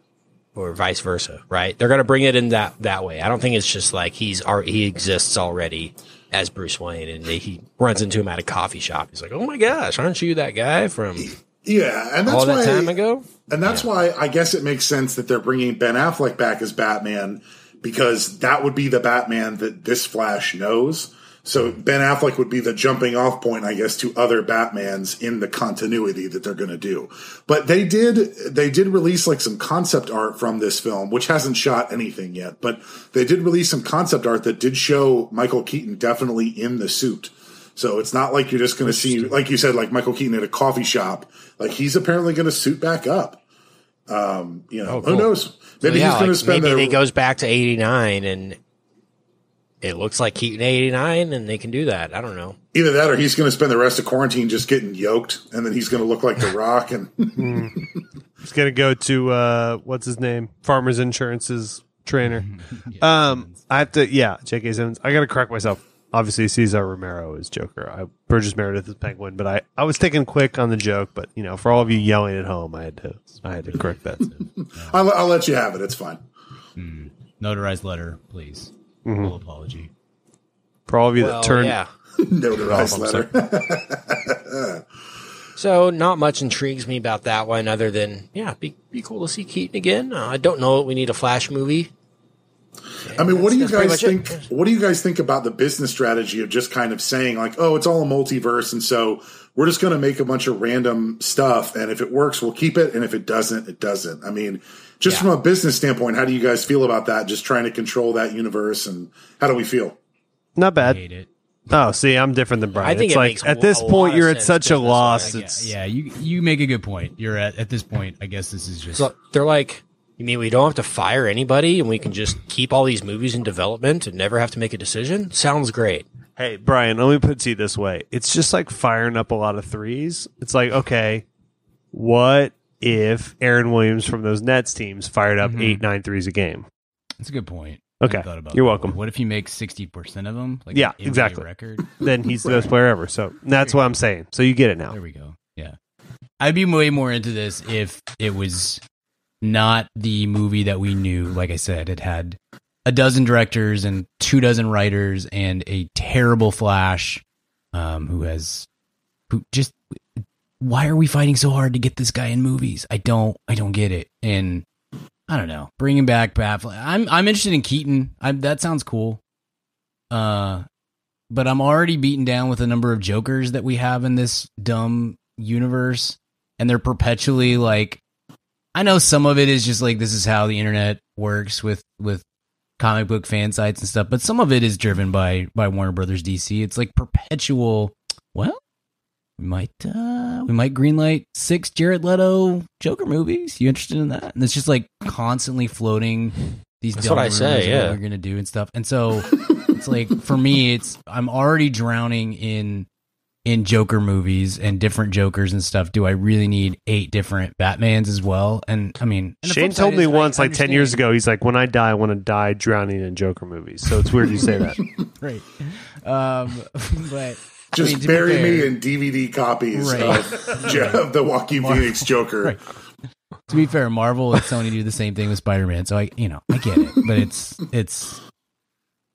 or vice versa right? They're going to bring it in that that way. I don't think it's just like he's he exists already as bruce wayne and he runs into him at a coffee shop. He's like oh my gosh aren't you that guy from Yeah, and that's all that why time ago? And that's why I guess it makes sense that they're bringing Ben Affleck back as Batman because that would be the Batman that this Flash knows. So Ben Affleck would be the jumping off point, I guess, to other Batmans in the continuity that they're going to do. But they did, they did release like some concept art from this film, which hasn't shot anything yet, but they did release some concept art that did show Michael Keaton definitely in the suit. So it's not like you're just going to see, like you said, like Michael Keaton at a coffee shop. Like he's apparently going to suit back up. Um, you know, Oh, cool. who knows? Maybe So, yeah, he's going to spend maybe the, he goes back to 89 and it looks like Keaton 89 and they can do that. I don't know. either that or he's going to spend the rest of quarantine just getting yoked, and then he's going to look like The Rock. And He's gonna go to uh, what's his name, Farmers Insurance's trainer. um, I have to, yeah, J.K. Simmons. I gotta correct myself. Obviously, Cesar Romero is Joker. I, Burgess Meredith is Penguin, but I, I was taking quick on the joke. But you know, for all of you yelling at home, I had to I had to correct that. I'll, I'll let you have it. It's fine. Notarized letter, please. Full apology. For all of you Well, that turned, yeah. Notarized Oh, letter. So not much intrigues me about that one other than, yeah, be, be cool to see Keaton again. Uh, I don't know what we need a Flash movie. I mean, what do you guys think? it. What do you guys think about the business strategy of just kind of saying like, "Oh, it's all a multiverse," and so we're just going to make a bunch of random stuff, and if it works, we'll keep it, and if it doesn't, it doesn't. I mean, just Yeah. from a business standpoint, how do you guys feel about that? Just trying to control that universe, and how do we feel? not bad. Hate it. Oh, see, I'm different than Brian. I think it's it like makes at this lot point, you're at such a business-wise. loss. Yeah, It's yeah, you you make a good point. You're at at this point. I guess this is just So they're like, you mean we don't have to fire anybody and we can just keep all these movies in development and never have to make a decision? Sounds great. Hey, Brian, let me put it to you this way. It's just like firing up a lot of threes. It's like, okay, what if Aaron Williams from those Nets teams fired up Mhm. eight, nine threes a game? That's a good point. Okay. thought about You're that. welcome. What if he makes sixty percent of them? Like Yeah, exactly. Record. Then he's the best player ever. So that's what I'm saying. So you get it now. There we go. Yeah, I'd be way more into this if it was not the movie that we knew. Like I said, it had a dozen directors and two dozen writers and a terrible Flash, um, who has who just why are we fighting so hard to get this guy in movies? I don't I don't get it. And I don't know. Bringing back Batfleck. I'm I'm interested in Keaton. I'm that sounds cool. Uh but I'm already beaten down with a number of jokers that we have in this dumb universe and they're perpetually like I know some of it is just like this is how the internet works with with comic book fan sites and stuff, but some of it is driven by by Warner Brothers DC. It's like perpetual well, we might uh we might greenlight six Jared Leto Joker movies. You interested in that? And it's just like constantly floating these That's what I say, yeah. what we're gonna do and stuff. And so it's like for me, it's I'm already drowning in in Joker movies and different Jokers and stuff. Do I really need eight different Batmans as well? And I mean, and Shane told me is I once, like 10 years ago, he's like, when I die, I want to die drowning in Joker movies. So it's weird you say that. right? Um, but I Just mean, to be bury me in DVD copies Right. of, Jo- of the Joaquin Phoenix Joker. Right. to be fair, Marvel and Sony do the same thing with Spider Man. So I, you know, I get it, but it's it's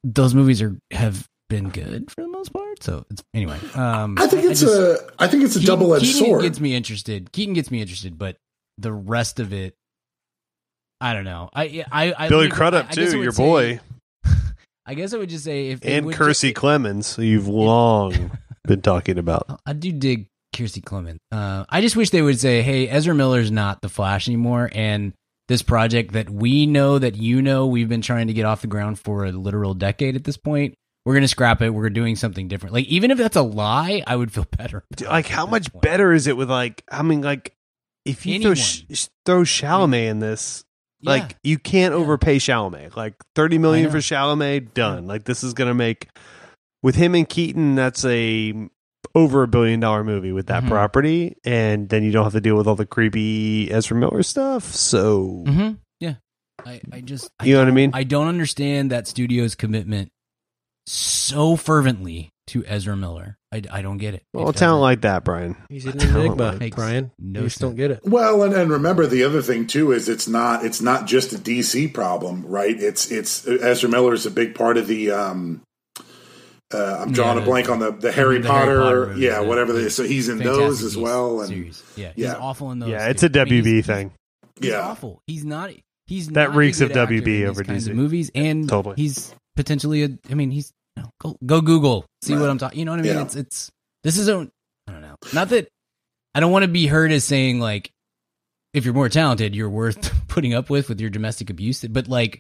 those movies are have been good for the most part. So it's anyway. Um, I think it's just- a I think it's a double edged sword. gets me interested. Keaton gets me interested, but the rest of it, I don't know. I I, I Billy I- Crudup, I I too, your say- boy. I guess I would just say if And would Kiersey Clemons, who you've long been talking about. I do dig Kiersey Clemons. Uh, I just wish they would say, "Hey, Ezra Miller's not the Flash anymore," and this project that we know that you know we've been trying to get off the ground for a literal decade at this point. We're gonna scrap it. We're doing something different. Like even if that's a lie, I would feel better. Dude, Like, how much point. better is it with, like, I mean, like, if you throw, sh- Anyone. throw Chalamet in this, Yeah. like, you can't Yeah. overpay Chalamet. Like, 30 million for Chalamet, done. Like, this is going to make, with him and Keaton, that's a over a billion dollar movie with that Mhm. property. And then you don't have to deal with all the creepy Ezra Miller stuff. So, Mm-hmm. Yeah. I, I just I you know what I mean? I don't understand that studio's commitment so fervently to Ezra Miller. I, I don't get it. well, a It talent like that, Brian. He's an Talent enigma, like- Brian. no you just don't get it. Well, and, and remember the other thing too is it's not it's not just a DC problem, right? It's it's Ezra Miller is a big part of the. um uh, I'm drawing Yeah, a blank on the the Harry the Harry Potter, Potter movies, yeah, the- whatever. the They, so he's in Fantastic those as well, and series. Yeah, yeah. he's awful in those. yeah, it's too. a I mean, WB he's- thing. He's Yeah. awful. He's not. He's That not reeks of good actor WB in these over kinds DC. of movies, and Totally. he's potentially a. I mean, he's no, go go Google see Right. what I'm talking. You know what I mean? Yeah. It's it's this isn't. I don't know. Not that I don't want to be heard as saying like, if you're more talented, you're worth putting up with with your domestic abuse. But like,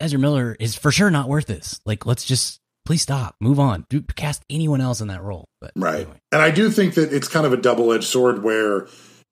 Ezra Miller is for sure not worth this. Like, let's just please stop, move on, do cast anyone else in that role. But Right. anyway. And I do think that it's kind of a double edged sword where,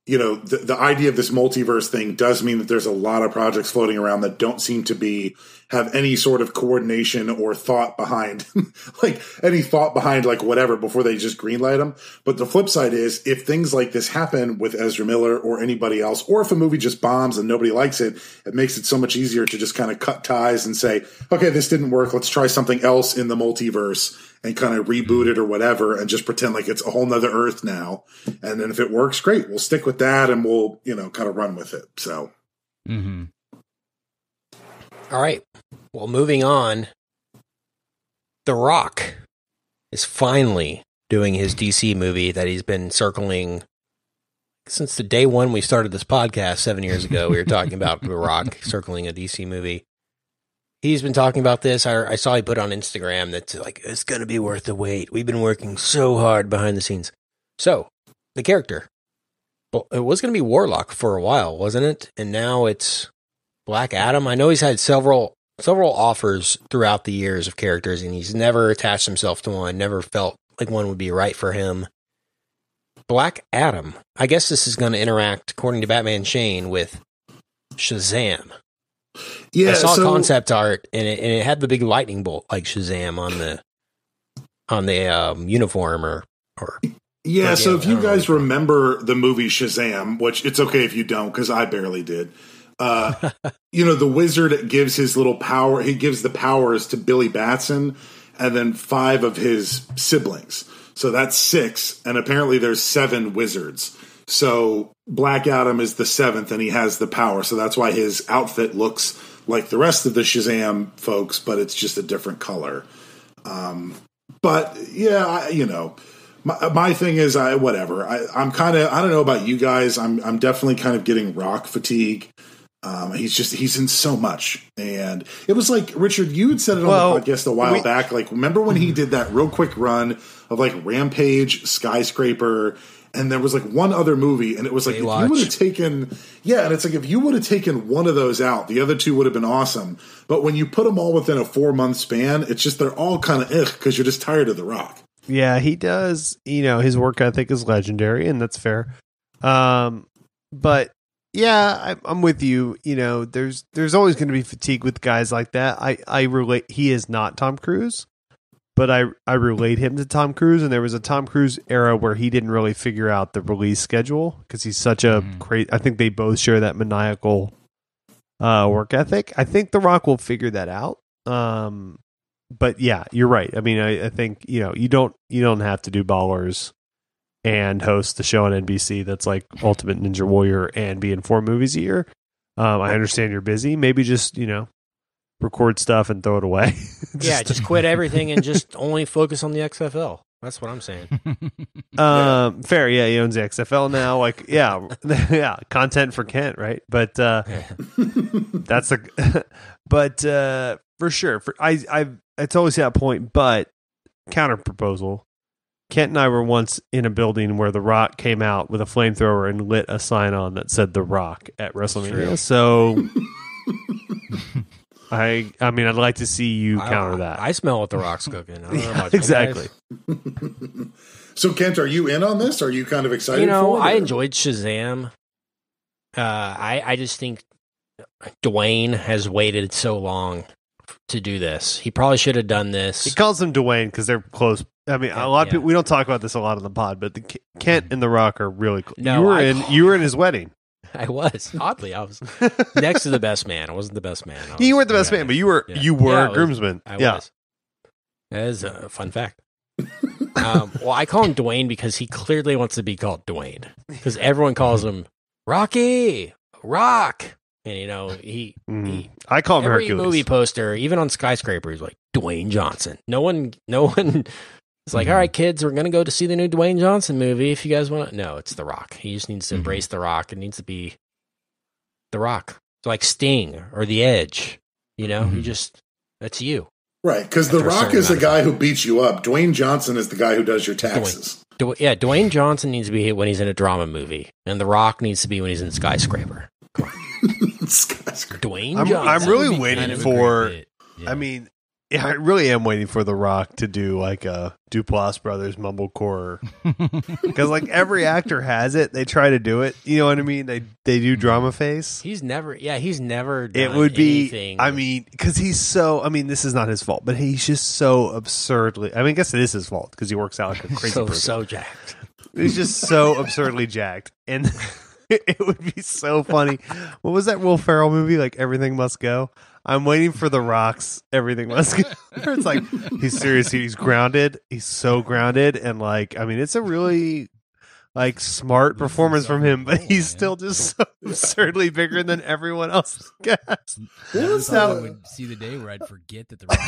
you know, the, the idea of this multiverse thing does mean that there's a lot of projects floating around that don't seem to be have any sort of coordination or thought behind like any thought behind like whatever before they just greenlight them. But the flip side is if things like this happen with Ezra Miller or anybody else, or if a movie just bombs and nobody likes it, it makes it so much easier to just kind of cut ties and say, okay, this didn't work. Let's try something else in the multiverse and kind of reboot it or whatever and just pretend like it's a whole nother earth now. And then if it works, great. We'll stick with that and we'll, you know, kind of run with it. So Mm-hmm. All right. Well, moving on. The Rock is finally doing his DC movie that he's been circling since the day one we started this podcast seven years ago. We were talking about The Rock circling a DC movie. He's been talking about this. I, I saw he put on Instagram that's like, it's going to be worth the wait. We've been working so hard behind the scenes. So, the character. Well, it was going to be Warlock for a while, wasn't it? And now it's Black Adam. I know he's had several several offers throughout the years of characters, and he's never attached himself to one. Never felt like one would be right for him. Black Adam. I guess this is going to interact, according to Batman Shane, with Shazam. yeah, I saw so, concept art, and it, and it had the big lightning bolt like Shazam on the on the um, uniform, or or Yeah, Yeah, so if you guys remember the movie Shazam, which it's okay if you don't because I barely did. Uh, you know, the wizard gives his little power. He gives the powers to Billy Batson and then five of his siblings. So that's six, and apparently there's seven wizards. So Black Adam is the seventh, and he has the power. So that's why his outfit looks like the rest of the Shazam folks, but it's just a different color. Um, but yeah, I, you know, my, my thing is, I whatever. I, I'm kind of I don't know about you guys. I'm I'm definitely kind of getting rock fatigue. Um, he's just he's in so much, and it was like Richard, you had said it on Well, the podcast a while we- back. Like, remember when he did that real quick run of like Rampage, Skyscraper, and there was like one other movie, and it was like if you would have taken, yeah, and it's like if you would have taken one of those out, the other two would have been awesome. But when you put them all within a four month span, it's just they're all kind of ugh because you're just tired of the Rock. Yeah, he does. You know, his work I think is legendary, and that's fair. Um, but yeah, I, I'm with you. You know, there's there's always going to be fatigue with guys like that. I I relate. He is not Tom Cruise, but I I relate him to Tom Cruise. And there was a Tom Cruise era where he didn't really figure out the release schedule because he's such a Mhm. great. I think they both share that maniacal uh, work ethic. I think The Rock will figure that out. Um, but yeah, you're right. I mean, I, I think you know you don't you don't have to do ballers and host the show on NBC that's like Ultimate Ninja Warrior and be in four movies a year. Um, I understand you're busy. Maybe just you know record stuff and throw it away. yeah, just quit everything and just only focus on the XFL. That's what I'm saying. um, fair. Yeah, he owns the XFL now. Like, yeah, yeah, content for Kent, right? But uh, that's a but uh for sure for i i it's always that point but counter proposal kent and i were once in a building where the rock came out with a flamethrower and lit a sign on that said the rock at wrestlemania True. so i i mean i'd like to see you counter I, that I smell what the rock's cooking. I don't know Yeah, about exactly. So Kent, are you in on this? Are you kind of excited? You know, for it, I enjoyed Shazam. Uh, I I just think Dwayne has waited so long to do this. He probably should have done this. he calls him dwayne because they're close i mean a lot of Yeah. people we don't talk about this a lot on the pod but the kent and the rock are really cool. No, you were I in you were in his wedding I was oddly I was next to the best man. I wasn't the best man. I you weren't the best man but you were Yeah. you were Yeah, a groomsman I yeah was. That is a fun fact. um, well, I call him Dwayne because he clearly wants to be called Dwayne. Because everyone calls him Rocky, Rock, and you know he. Mm. he I call him every Hercules. movie poster, even on skyscrapers, like Dwayne Johnson. No one, no one. It's like, Mhm. all right, kids, we're gonna go to see the new Dwayne Johnson movie. If you guys want to, no, it's The Rock. He just needs to Mhm. embrace The Rock. It needs to be The Rock, It's like Sting or The Edge. You know, you Mhm. just that's you. right because The Rock is the guy who beats you up. Dwayne Johnson is the guy who does your taxes. Du- yeah, Dwayne Johnson needs to be when he's in a drama movie, and The Rock needs to be when he's in Skyscraper. Skyscraper. Dwayne I'm- Johnson. I'm really That would be waiting kind of for- Yeah. I mean, yeah, I really am waiting for The Rock to do like a Duplass Brothers mumblecore because like every actor has it. They try to do it. You know what I mean? They they do drama face. He's never, yeah, he's never. Done It would be. anything. I mean, because he's so. I mean, this is not his fault, but he's just so absurdly. I mean, I guess it is his fault because he works out like a crazy so person. so jacked. He's just so absurdly jacked, and it would be so funny. What was that Will Ferrell movie? Like Everything Must Go. I'm waiting for the rocks. Everything must go. It's like he's serious. He's grounded. He's so grounded, and like I mean, it's a really like smart performance from him, but oh, he's still just so absurdly bigger than everyone else. What was I that? would see the day where I'd forget that the Rock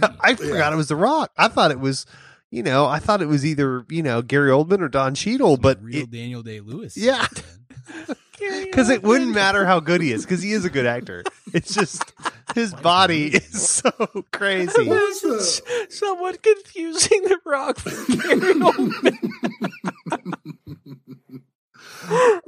was. I forgot it was The Rock. I thought it was, you know, I thought it was either you know Gary Oldman or Don Cheadle, but real it, Daniel Day Lewis. Yeah. Because it wouldn't matter how good he is because he is a good actor. It's just his body is so crazy. What was the? Confusing the Rock for Gary Oldman.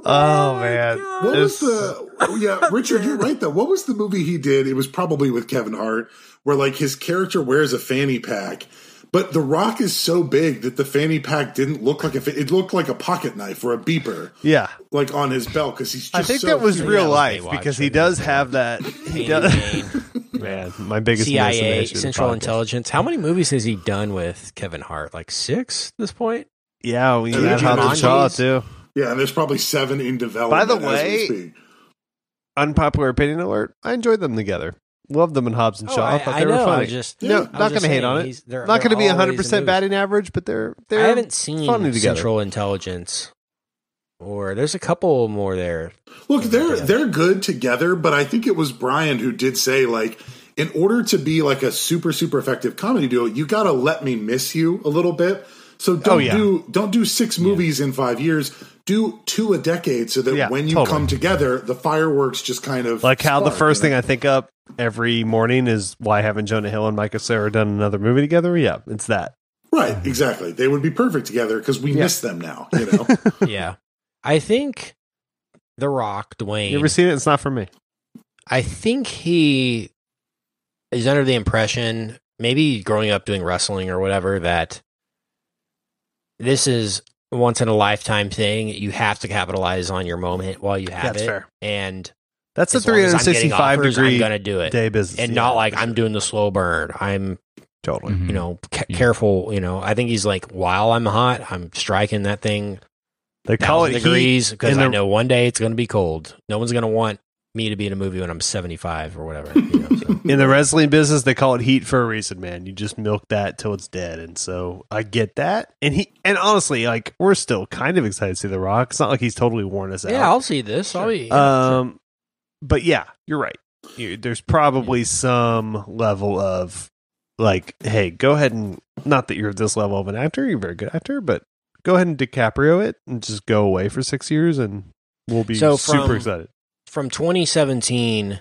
Oh man, What was the? oh, Yeah, Richard, you're right though. What was the movie he did? It was probably with Kevin Hart, where like his character wears a fanny pack, but The Rock is so big that the fanny pack didn't look like a. fa- It looked like a pocket knife or a beeper, yeah. like on his belt because he's. Just I think so that was huge. real Yeah, life because he does think. have that. He does, man, my biggest CIA, Central. Intelligence. How many movies has he done with Kevin Hart? Like six at this point? Yeah, we And had the Hobbs Shaw too. Yeah, and there's probably seven in development. By the as we way, speak. Unpopular opinion alert. I enjoyed them together. Loved them in Hobbs and Oh, Shaw. I, I, thought I they know. were I funny. just no, I was not going to hate on it. they're- Not going to be always 100 percent batting average, but they're I they're. I haven't seen funny together. Central Intelligence, or there's a couple more there. Look, they're they're good together, but I think it was Brian who did say like, in order to be like a super super effective comedy duo, you got to let me miss you a little bit. So oh, don't Oh, yeah. do don't do six movies in five years. Do two a decade, so that Yeah, when you totally. come together, the fireworks just kind of Like how the first you thing I think up every morning is why haven't Jonah Hill and Michael Cera done another movie together? Yeah, it's that. right? Exactly. They would be perfect together because we miss them now. You know. yeah, I think The Rock, Dwayne. You ever seen it? It's not for me. I think he is under the impression, maybe growing up doing wrestling or whatever, that this is once in a lifetime thing. You have to capitalize on your moment while you have That's it. fair. And That's a as long as I'm getting 365 offers, degree I'm gonna do it. day business, and Yeah, not like for I'm sure. doing the slow burn. I'm, totally. You mm-hmm. know, ca- Yeah. careful. You know, I think he's like, while I'm hot, I'm striking that thing They call it degrees because I the- know one day it's going to be cold. No one's going to want me to be in a movie when I'm 75 or whatever. You know, so. in the wrestling business. They call it heat for a reason, man. You just milk that till it's dead, and so I get that. And he and honestly, like we're still kind of excited to see The Rock. It's not like he's totally worn us out. yeah, I'll see this. I'll be, yeah, sure. Um, but yeah, you're right. You, there's probably some level of like, hey, go ahead and not that you're this level of an actor, you're a very good actor, but go ahead and DiCaprio it and just go away for six years, and we'll be So super from- excited. From 2017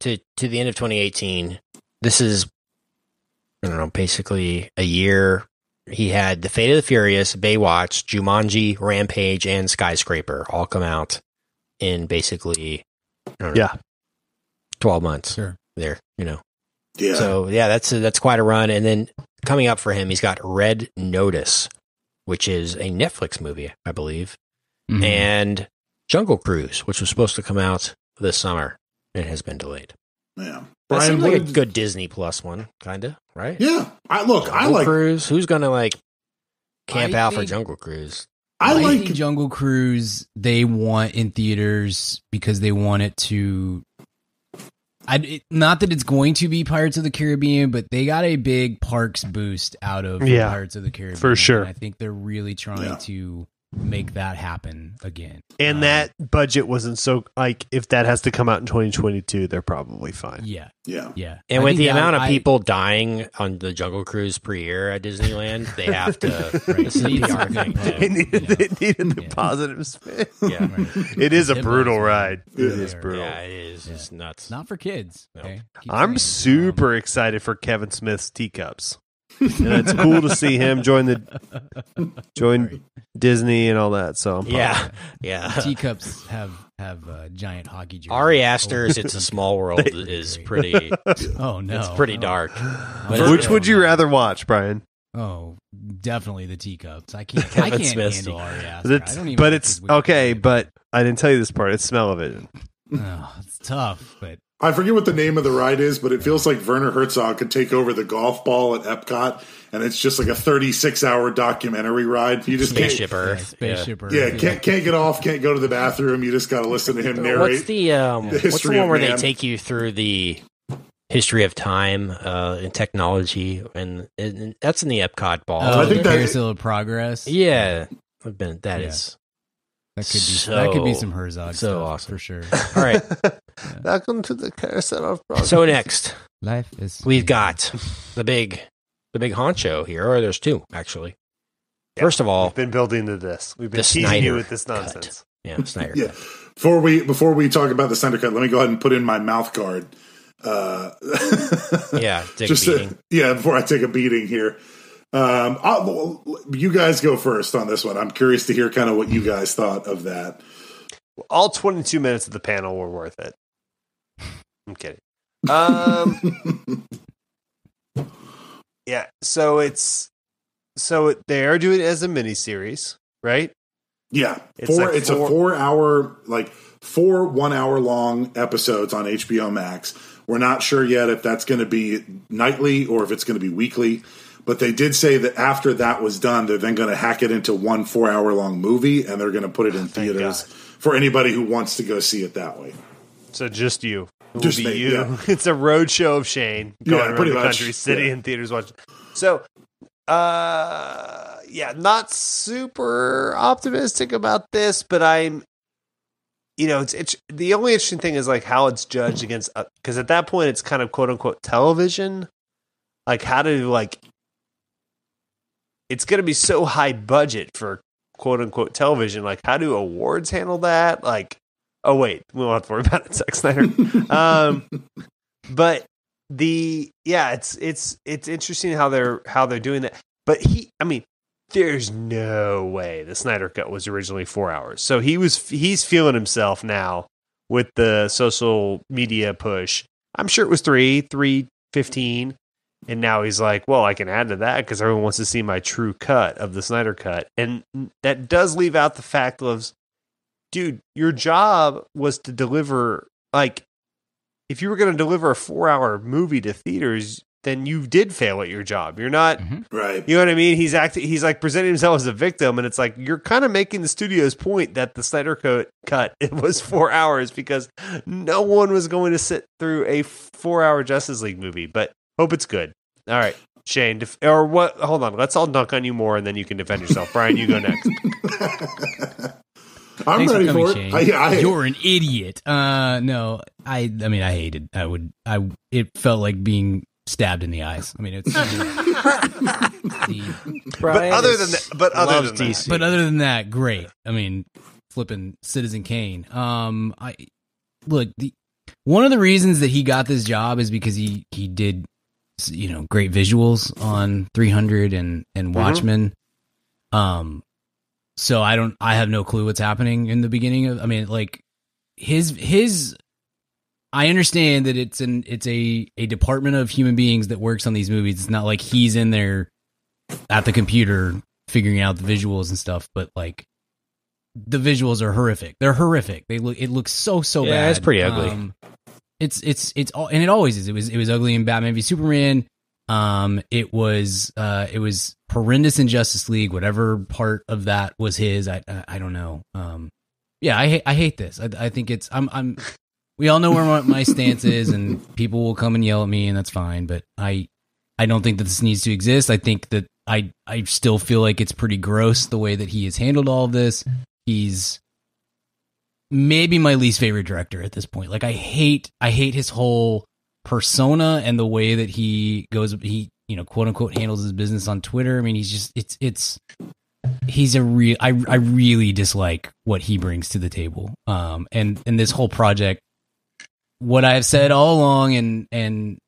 to to the end of 2018, this is I don't know, basically a year. He had The Fate of the Furious, Baywatch, Jumanji, Rampage, and Skyscraper all come out in basically I don't know, Yeah, 12 months. Sure. There, you know. Yeah. So yeah, that's that's quite a run. And then coming up for him, he's got Red Notice, which is a Netflix movie, I believe, Mhm. and Jungle Cruise, which was supposed to come out this summer and has been delayed. yeah. That Brian, seems like a good Disney Plus one, kind of, right? Yeah. I look. I like. Cruise. Who's gonna like camp I out for Jungle Cruise? I I like. think Jungle Cruise they want in theaters because they want it to. I it, not that it's going to be Pirates of the Caribbean, but they got a big parks boost out of Yeah, Pirates of the Caribbean for sure. and I think they're really trying Yeah. to make that happen again. and Um, that budget wasn't so like if that has to come out in 2022, they're probably fine. yeah, Yeah. yeah. And I with the that- amount of I- people dying on the Jungle Cruise per year at Disneyland, they have to. Right. This is a PR thing. good They pub, needed, you know. they needed the Yeah. positive spin. Yeah. Right. It is a Hippos, brutal man. ride. It Yeah. is brutal. Yeah, it is. It's nuts. Not for kids. No. Okay? I'm saying it. Um, super excited for Kevin Smith's teacups. And it's cool to see him join the join Disney and all that. So I'm. Yeah, yeah. Teacups have have uh, giant hockey jerseys. Ari Aster's "It's a Small World" is pretty. Oh no, It's pretty Oh. dark. But Which would you rather watch, Brian? Oh, definitely the teacups. I can't. I can't Smith's handle. Ari Aster. It's- I don't even but it's okay. But I didn't tell you this part. It's smell of it. oh, it's tough. But I forget what the name of the ride is, but it feels like Werner Herzog could take over the golf ball at Epcot, and it's just like a 36 hour documentary ride. You just can't, Spaceship yeah, Earth. spaceship. Earth, yeah, can't can't get off, can't go to the bathroom. You just got to listen to him narrate. What's the um? the what's the history one where man. they take you through the history of time uh, and technology, and, and that's in the Epcot ball. Oh, I think the that- carousel of progress. yeah, I've been. That Yeah. is that could be that could be some Herzog. so stuff, awesome. for sure. all right. Welcome to the carousel of progress. So next Life is. we've got the big, the big honcho here. Or there's two actually. Yeah. First of all, We've been building to this. We've been teasing Snyder you with this cut. nonsense. yeah, Snyder. Yeah. Before we before we talk about the Snyder cut, let me go ahead and put in my mouth guard. Uh, Yeah, take just a to- beating. yeah, before I take a beating here. Um, I'll, you guys go first on this one. I'm curious to hear kind of what you guys thought of that. All 22 minutes of the panel were worth it. I'm kidding. Um, yeah. So it's so they are doing it as a mini series, right? Yeah, It's four. like it's four- a four hour, like four one hour long episodes on HBO Max. We're not sure yet if that's going to be nightly or if it's going to be weekly. But they did say that after that was done, they're then going to hack it into one four hour long movie, and they're going to put it in Thank theaters for anybody who wants to go see it that way. So just you. It Just me, you. yeah. It's a road show of Shane going Yeah, around the much, country, sitting yeah. in theaters watching. So, uh, yeah, not super optimistic about this, but I'm, you know, it's it's the only interesting thing is like how it's judged against because at that point it's kind of quote unquote television. Like how do like, it's going to be so high budget for quote unquote television. Like how do awards handle that? Like Oh wait, we won't have to worry about it, Zack Snyder. um, but the yeah, it's it's it's interesting how they're how they're doing that. But he, I mean, there's no way the Snyder Cut was originally four hours. So he was he's feeling himself now with the social media push. I'm sure it was three, three fifteen, and now he's like, well, I can add to that because everyone wants to see my true cut of the Snyder Cut, and that does leave out the fact of dude, your job was to deliver like if you were going to deliver a 4-hour movie to theaters, then you did fail at your job. You're not mm-hmm. Right. you know what I mean? He's acting he's like presenting himself as a victim and it's like you're kind of making the studio's point that the Snyder cut cut it was 4 hours because no one was going to sit through a 4-hour Justice League movie, but hope it's good. All right. Shane, def- or what? Hold on. Let's all dunk on you more, and then you can defend yourself. Brian, you go next. I'm Thanks ready for for, it. Shane. I, I, You're an idiot. Uh, no, I. I mean, I hated. I would. I. It felt like being stabbed in the eyes. I mean, it's. the, but other than that, but other than that, DC. but other than that, great. I mean, flipping Citizen Kane. Um, I look. The one of the reasons that he got this job is because he he did, you know, great visuals on 300 and and Watchmen. Um, so I don't. I have no clue what's happening in the beginning of. I mean, like his his. I understand that it's an it's a a department of human beings that works on these movies. It's not like he's in there at the computer figuring out the visuals and stuff, but like the visuals are horrific. They're horrific. They look it looks so so Yeah, bad. it's pretty ugly. Um, it's it's it's all and it always is. It was it was ugly in Batman v Superman. Um, it was uh, it was horrendous in Justice League. Whatever part of that was his, I I, I don't know. Um, yeah, I hate I hate this. I, I think it's I'm I'm. We all know where my, my stance is, and people will come and yell at me, and that's fine. But I I don't think that this needs to exist. I think that I I still feel like it's pretty gross the way that he has handled all of this. He's maybe my least favorite director at this point. Like I hate I hate his whole persona and the way that he goes he you know quote unquote handles his business on Twitter. I mean he's just it's it's he's a real I I really dislike what he brings to the table. Um and and this whole project what I've said all along and and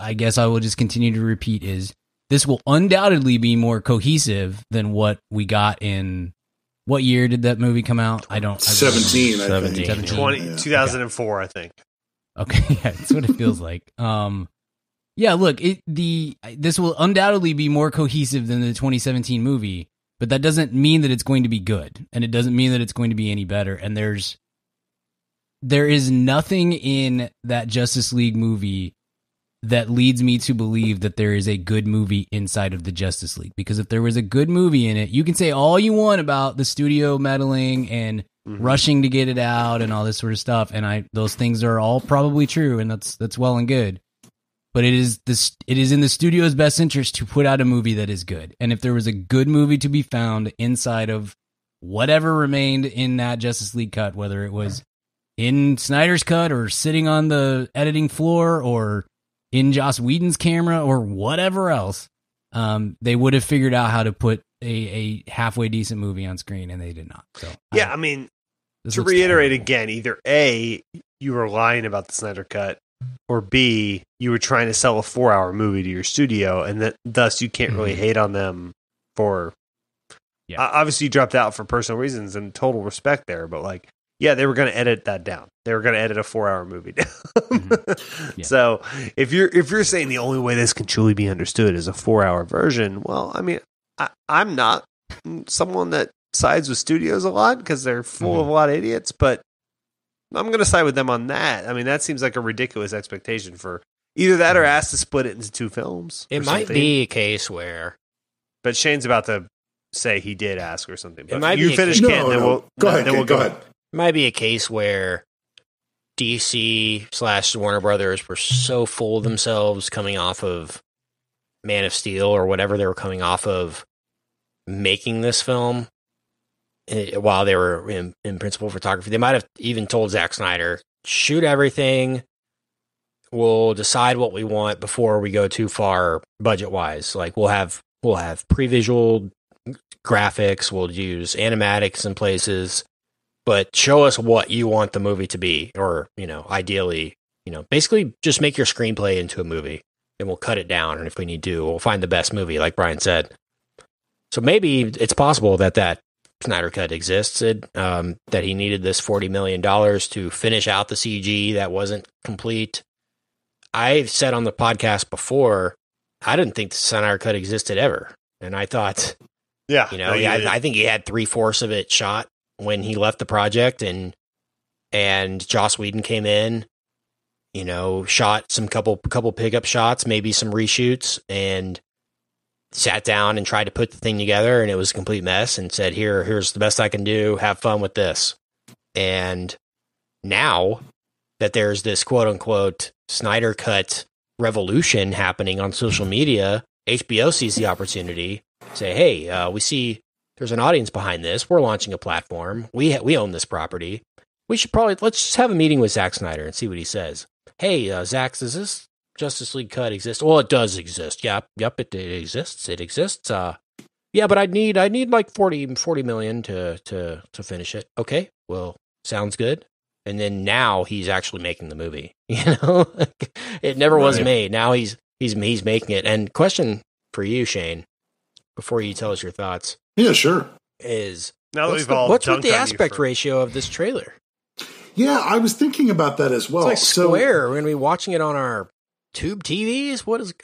I guess I will just continue to repeat is this will undoubtedly be more cohesive than what we got in what year did that movie come out? I don't. I don't 17, I 17. think. 17. 20, Yeah. 2004, I think. Okay, yeah, that's what it feels like. Um, yeah, look, it the this will undoubtedly be more cohesive than the 2017 movie, but that doesn't mean that it's going to be good, and it doesn't mean that it's going to be any better. And there's there is nothing in that Justice League movie that leads me to believe that there is a good movie inside of the Justice League. Because if there was a good movie in it, you can say all you want about the studio meddling and Mm-hmm. rushing to get it out and all this sort of stuff. And I those things are all probably true, and that's that's well and good. But it is this it is in the studio's best interest to put out a movie that is good. And if there was a good movie to be found inside of whatever remained in that Justice League cut, whether it was in Snyder's cut or sitting on the editing floor or in Joss Whedon's camera or whatever else, um, they would have figured out how to put a, a halfway decent movie on screen, and they did not. So Yeah, I- I mean, this to reiterate terrible. again, either A, you were lying about the Snyder Cut, or B, you were trying to sell a four hour movie to your studio, and that thus you can't really Mhm. hate on them for. Yeah. Uh, obviously, you dropped out for personal reasons and total respect there, but like, yeah, they were going to edit that down. They were going to edit a four hour movie down. Mhm. Yeah. So if you're if you're saying the only way this can truly be understood is a four hour version, well, I mean, I, I'm not someone that sides with studios a lot because they're full Mm-hmm. of a lot of idiots, but I'm going to side with them on that. I mean, that seems like a ridiculous expectation for either that or ask to split it into two films. It might something. be a case where but Shane's about to say he did ask or something. But might you be a finish, case- Ken, No, then no. we'll go ahead. Then Ken, we'll go ahead. it might be a case where DC slash Warner Brothers were so full of themselves coming off of Man of Steel or whatever they were coming off of making this film Eh, while they were in, in principal photography. They might have even told Zack Snyder, shoot everything. We'll decide what we want before we go too far budget wise. Like we'll have we'll have pre-visual graphics, we'll use animatics in places but show us what you want the movie to be or you know ideally you know basically just make your screenplay into a movie and we'll cut it down and if we need to we'll find the best movie like brian said so maybe it's possible that that snyder cut existed um, that he needed this $40 million to finish out the cg that wasn't complete. I've said on the podcast before i didn't think the snyder cut existed ever. And i thought yeah, you know, no, yeah. I, I think he had three fourths of it shot when he left the project, and and Joss Whedon came in, you know, shot some couple couple pickup shots, maybe some reshoots, and sat down and tried to put the thing together, and it was a complete mess. And said, "Here, here's the best I can do. Have fun with this." And now that there's this quote unquote Snyder cut revolution happening on social media, HBO sees the opportunity say, "Hey, uh, we see there's an audience behind this. We're launching a platform. We ha- we own this property. We should probably let's just have a meeting with Zack Snyder and see what he says. Hey, uh, Zack, does this Justice League cut exists. Well, it does exist. Yep, yep, it, it exists. It exists. Uh, yeah, but I'd need I need like 40, 40 million to to to finish it. Okay, well, sounds good. And then now he's actually making the movie. You know, it never was Right. made. Now he's he's he's making it. And question for you, Shane, before you tell us your thoughts, Yeah, sure. is now that what's, we've the, all what's with the aspect for- ratio of this trailer? Yeah, I was thinking about that as well. It's like so, square. We're gonna be watching it on our tube TVs. What is?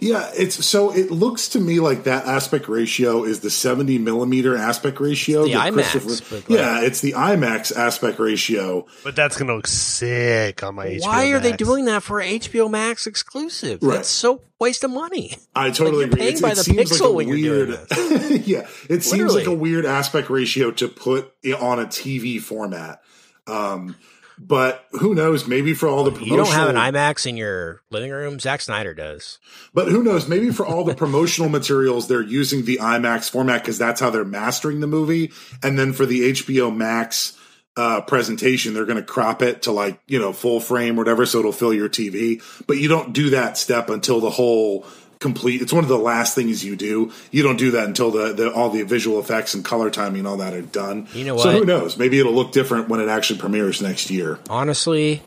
Yeah, it's so it looks to me like that aspect ratio is the 70 millimeter aspect ratio. The IMAX, Christopher- like- yeah, it's the IMAX aspect ratio. But that's gonna look sick on my HBO Why are they doing that for HBO Max exclusive? Right. That's so waste of money. I totally you're agree. It's- by it the seems pixel like a weird, yeah, it seems like a weird aspect ratio to put on a TV format. Um, but who knows? Maybe for all the You don't have an IMAX in your living room. Zack Snyder does. But who knows? Maybe for all the promotional materials, they're using the IMAX format because that's how they're mastering the movie. And then for the HBO Max uh, presentation, they're going to crop it to like, you know, full frame or whatever. So it'll fill your TV. But you don't do that step until the whole complete. It's one of the last things you do. You don't do that until the, the all the visual effects and color timing and all that are done. You know So who knows? Maybe it'll look different when it actually premieres next year. Honestly,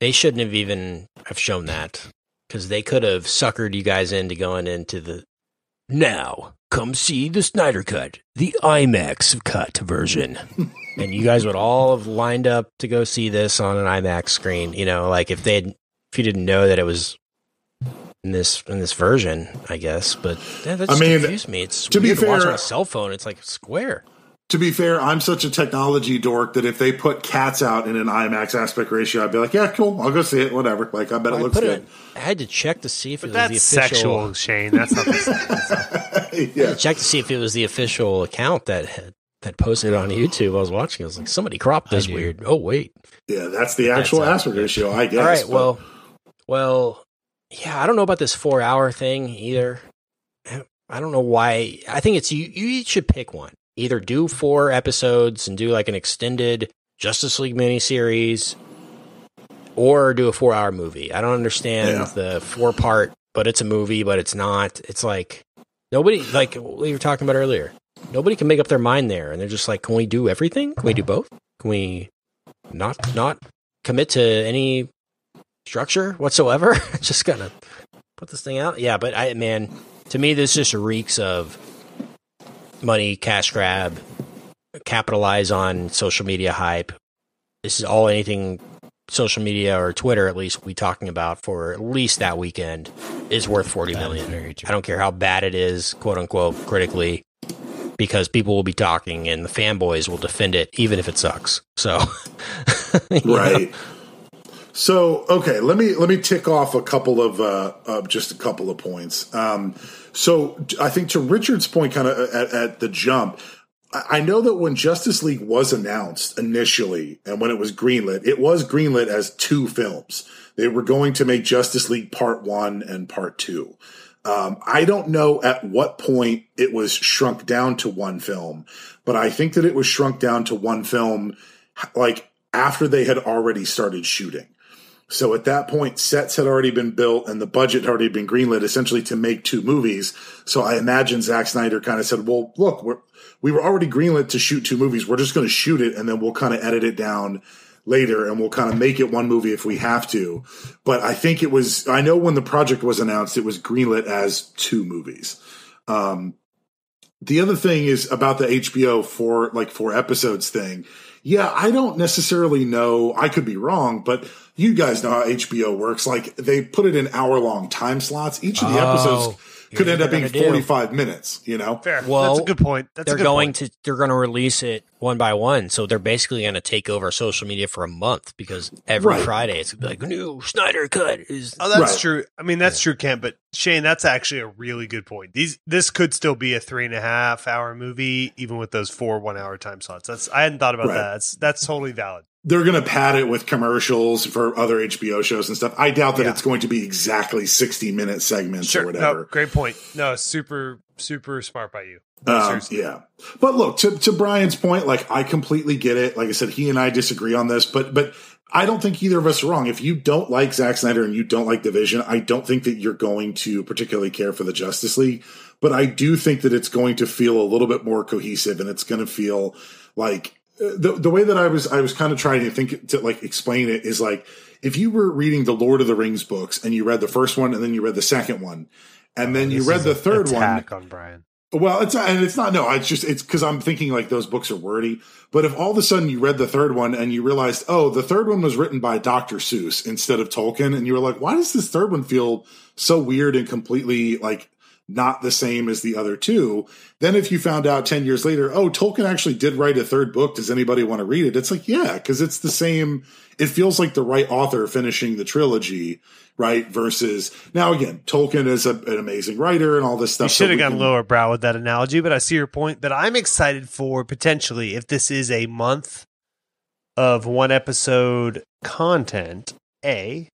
they shouldn't have even have shown that. because they could have suckered you guys into going into the now come see the Snyder cut, the IMAX cut version. and you guys would all have lined up to go see this on an IMAX screen. You know, like if they had, if you didn't know that it was in this in this version, I guess. But yeah, that I just mean, confused me. It's to be weird to watch fair- on a cell phone. It's like square. To be fair, I'm such a technology dork that if they put cats out in an IMAX aspect ratio, I'd be like, yeah, cool, I'll go see it, whatever. Like, I bet it looks put good. it. I had to check to see if it was that's the official. sexual, Shane. That's not the same. yeah. check to see if it was the official account that had, that posted it on YouTube. I was watching. I was like, somebody cropped this weird. Oh wait. Yeah, that's the actual That's, aspect ratio, I guess. All right. but- Well, well, yeah. I don't know about this four hour thing either. I don't know why. I think it's you. You should pick one. Either do four episodes and do like an extended Justice League miniseries, or do a four hour movie. I don't understand Yeah. the four part, but it's a movie, but it's not. It's like nobody like what we were talking about earlier. Nobody can make up their mind there, and they're just like, "Can we do everything? Can we do both? Can we not not commit to any structure whatsoever? just gonna put this thing out." Yeah, but I man, to me, this just reeks of money, cash grab, capitalize on social media hype. This is all anything social media or Twitter, at least, we talking about for at least that weekend is worth forty That is million. I don't care how bad it is, quote unquote, critically, because people will be talking and the fanboys will defend it, even if it sucks. So, Right. know? So okay, let me let me tick off a couple of uh, uh, just a couple of points. Um, so I think to Richard's point, kind of at, at the jump, I know that when Justice League was announced initially and when it was greenlit, it was greenlit as two films. They were going to make Justice League Part One and Part Two. Um, I don't know at what point it was shrunk down to one film, but I think that it was shrunk down to one film like after they had already started shooting. So at that point, sets had already been built and the budget had already been greenlit essentially to make two movies. So I imagine Zack Snyder kind of said, well, look, we're, we were already greenlit to shoot two movies. We're just going to shoot it and then we'll kind of edit it down later and we'll kind of make it one movie if we have to. But I think it was, I know when the project was announced, it was greenlit as two movies. Um, the other thing is about the HBO four, like four episodes thing. Yeah, I don't necessarily know. I could be wrong, but you guys know how HBO works. Like they put it in hour long time slots. Each of the Oh, episodes could end up being they're gonna do. 45 minutes, you know? Fair. Well, That's a good point. That's they're good going point. to they're going to release it one by one. So they're basically going to take over social media for a month because every Right. Friday it's gonna be like new Snyder cut is. Oh, that's Right. true. I mean, that's true, Kent. But Shane, that's actually a really good point. These this could still be a three and a half hour movie, even with those four one hour time slots. That's I hadn't thought about Right. that. That's that's totally valid. They're going to pad it with commercials for other HBO shows and stuff. I doubt that Yeah. it's going to be exactly 60 minute segments or whatever. No, great point. No, super super smart by you. Um, yeah, but look to to Brian's point, like I completely get it. Like I said, he and I disagree on this, but but I don't think either of us are wrong. If you don't like Zack Snyder and you don't like Division, I don't think that you're going to particularly care for the Justice League. But I do think that it's going to feel a little bit more cohesive, and it's going to feel like the the way that I was I was kind of trying to think to like explain it is like if you were reading the Lord of the Rings books and you read the first one and then you read the second one. And then oh, you read the third one, on Brian. well, it's and it's not no. It's just it's because I'm thinking like those books are wordy. But if all of a sudden you read the third one and you realized, oh, the third one was written by Dr. Seuss instead of Tolkien, and you were like, why does this third one feel so weird and completely like not the same as the other two? Then if you found out ten years later, oh, Tolkien actually did write a third book. Does anybody want to read it? It's like, yeah, because it's the same. It feels like the right author finishing the trilogy. Right versus now again, Tolkien is a, an amazing writer and all this stuff. You should have gone can- lower brow with that analogy, but I see your point. But I'm excited for potentially if this is a month of one episode content. A,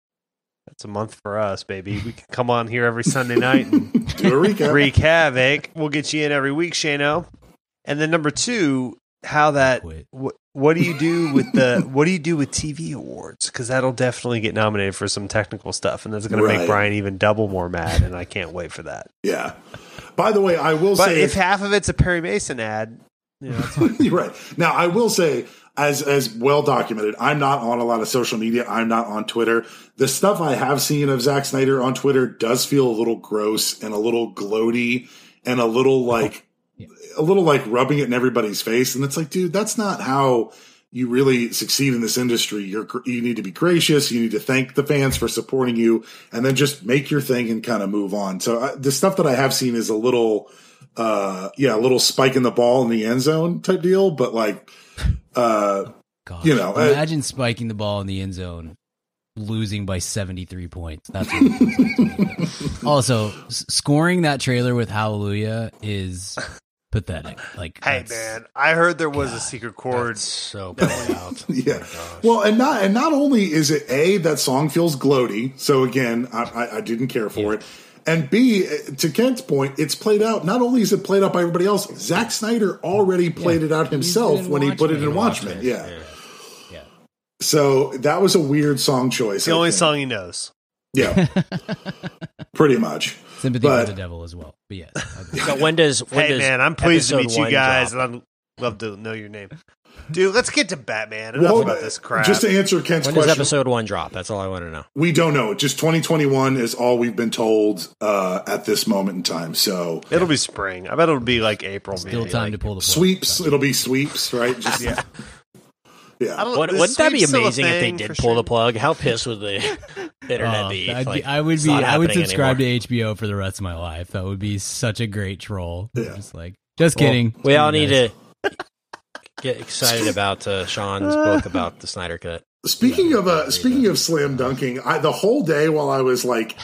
that's a month for us, baby. We can come on here every Sunday night and Do a recap. wreak havoc. We'll get you in every week, Shano. And then number two, how that Quit. what, what do you do with the what do you do with TV awards? Because that'll definitely get nominated for some technical stuff, and that's going to make Brian even double more mad. And I can't wait for that. Yeah. By the way, I will But say if half of it's a Perry Mason ad, you know, it's fine. You're right. Now, I will say, as as well documented. I'm not on a lot of social media. I'm not on Twitter. The stuff I have seen of Zack Snyder on Twitter does feel a little gross and a little gloaty and a little like yeah. a little like rubbing it in everybody's face. And it's like, dude, that's not how you really succeed in this industry. You're you need to be gracious. You need to thank the fans for supporting you, and then just make your thing and kind of move on. So uh, the stuff that I have seen is a little, uh, yeah, a little spike in the ball in the end zone type deal, but like uh, Gosh, you know, uh, imagine spiking the ball in the end zone, losing by 73 points. That's what it like also scoring that trailer with Hallelujah is pathetic. Like, hey man, I heard there was God, a secret chord. So bad out. yeah. Oh well, and not and not only is it a that song feels gloaty. So again, I, I, I didn't care for yeah. it. And B, to Kent's point, it's played out. Not only is it played out by everybody else, Zack Snyder already played yeah. it out himself when he put it in Watchmen. Watchmen. Yeah. yeah. So that was a weird song choice. The I only think. song he knows. Yeah. Pretty much. Sympathy but, for the devil as well. But yes. so when does when Hey does man, I'm pleased to meet you guys drop? and I'd love to know your name. Dude, let's get to Batman. Enough well, about this crap. Just to answer Kent's when question, does episode one drop? That's all I want to know. We don't know. Just 2021 is all we've been told uh, at this moment in time. So it'll be spring. I bet it'll be like April. Still maybe. time like, to pull the sweeps. It'll be sweeps, right? Just, yeah. Yeah. What, wouldn't that be amazing if they did pull sure. the plug? How pissed would the internet oh, be? Like, I would be. I would subscribe anymore. to HBO for the rest of my life. That would be such a great troll. Yeah. Just like, just well, kidding. We all need to get excited about uh, Sean's book about the Snyder Cut. Speaking yeah, of uh, speaking of slam dunking, I, the whole day while I was like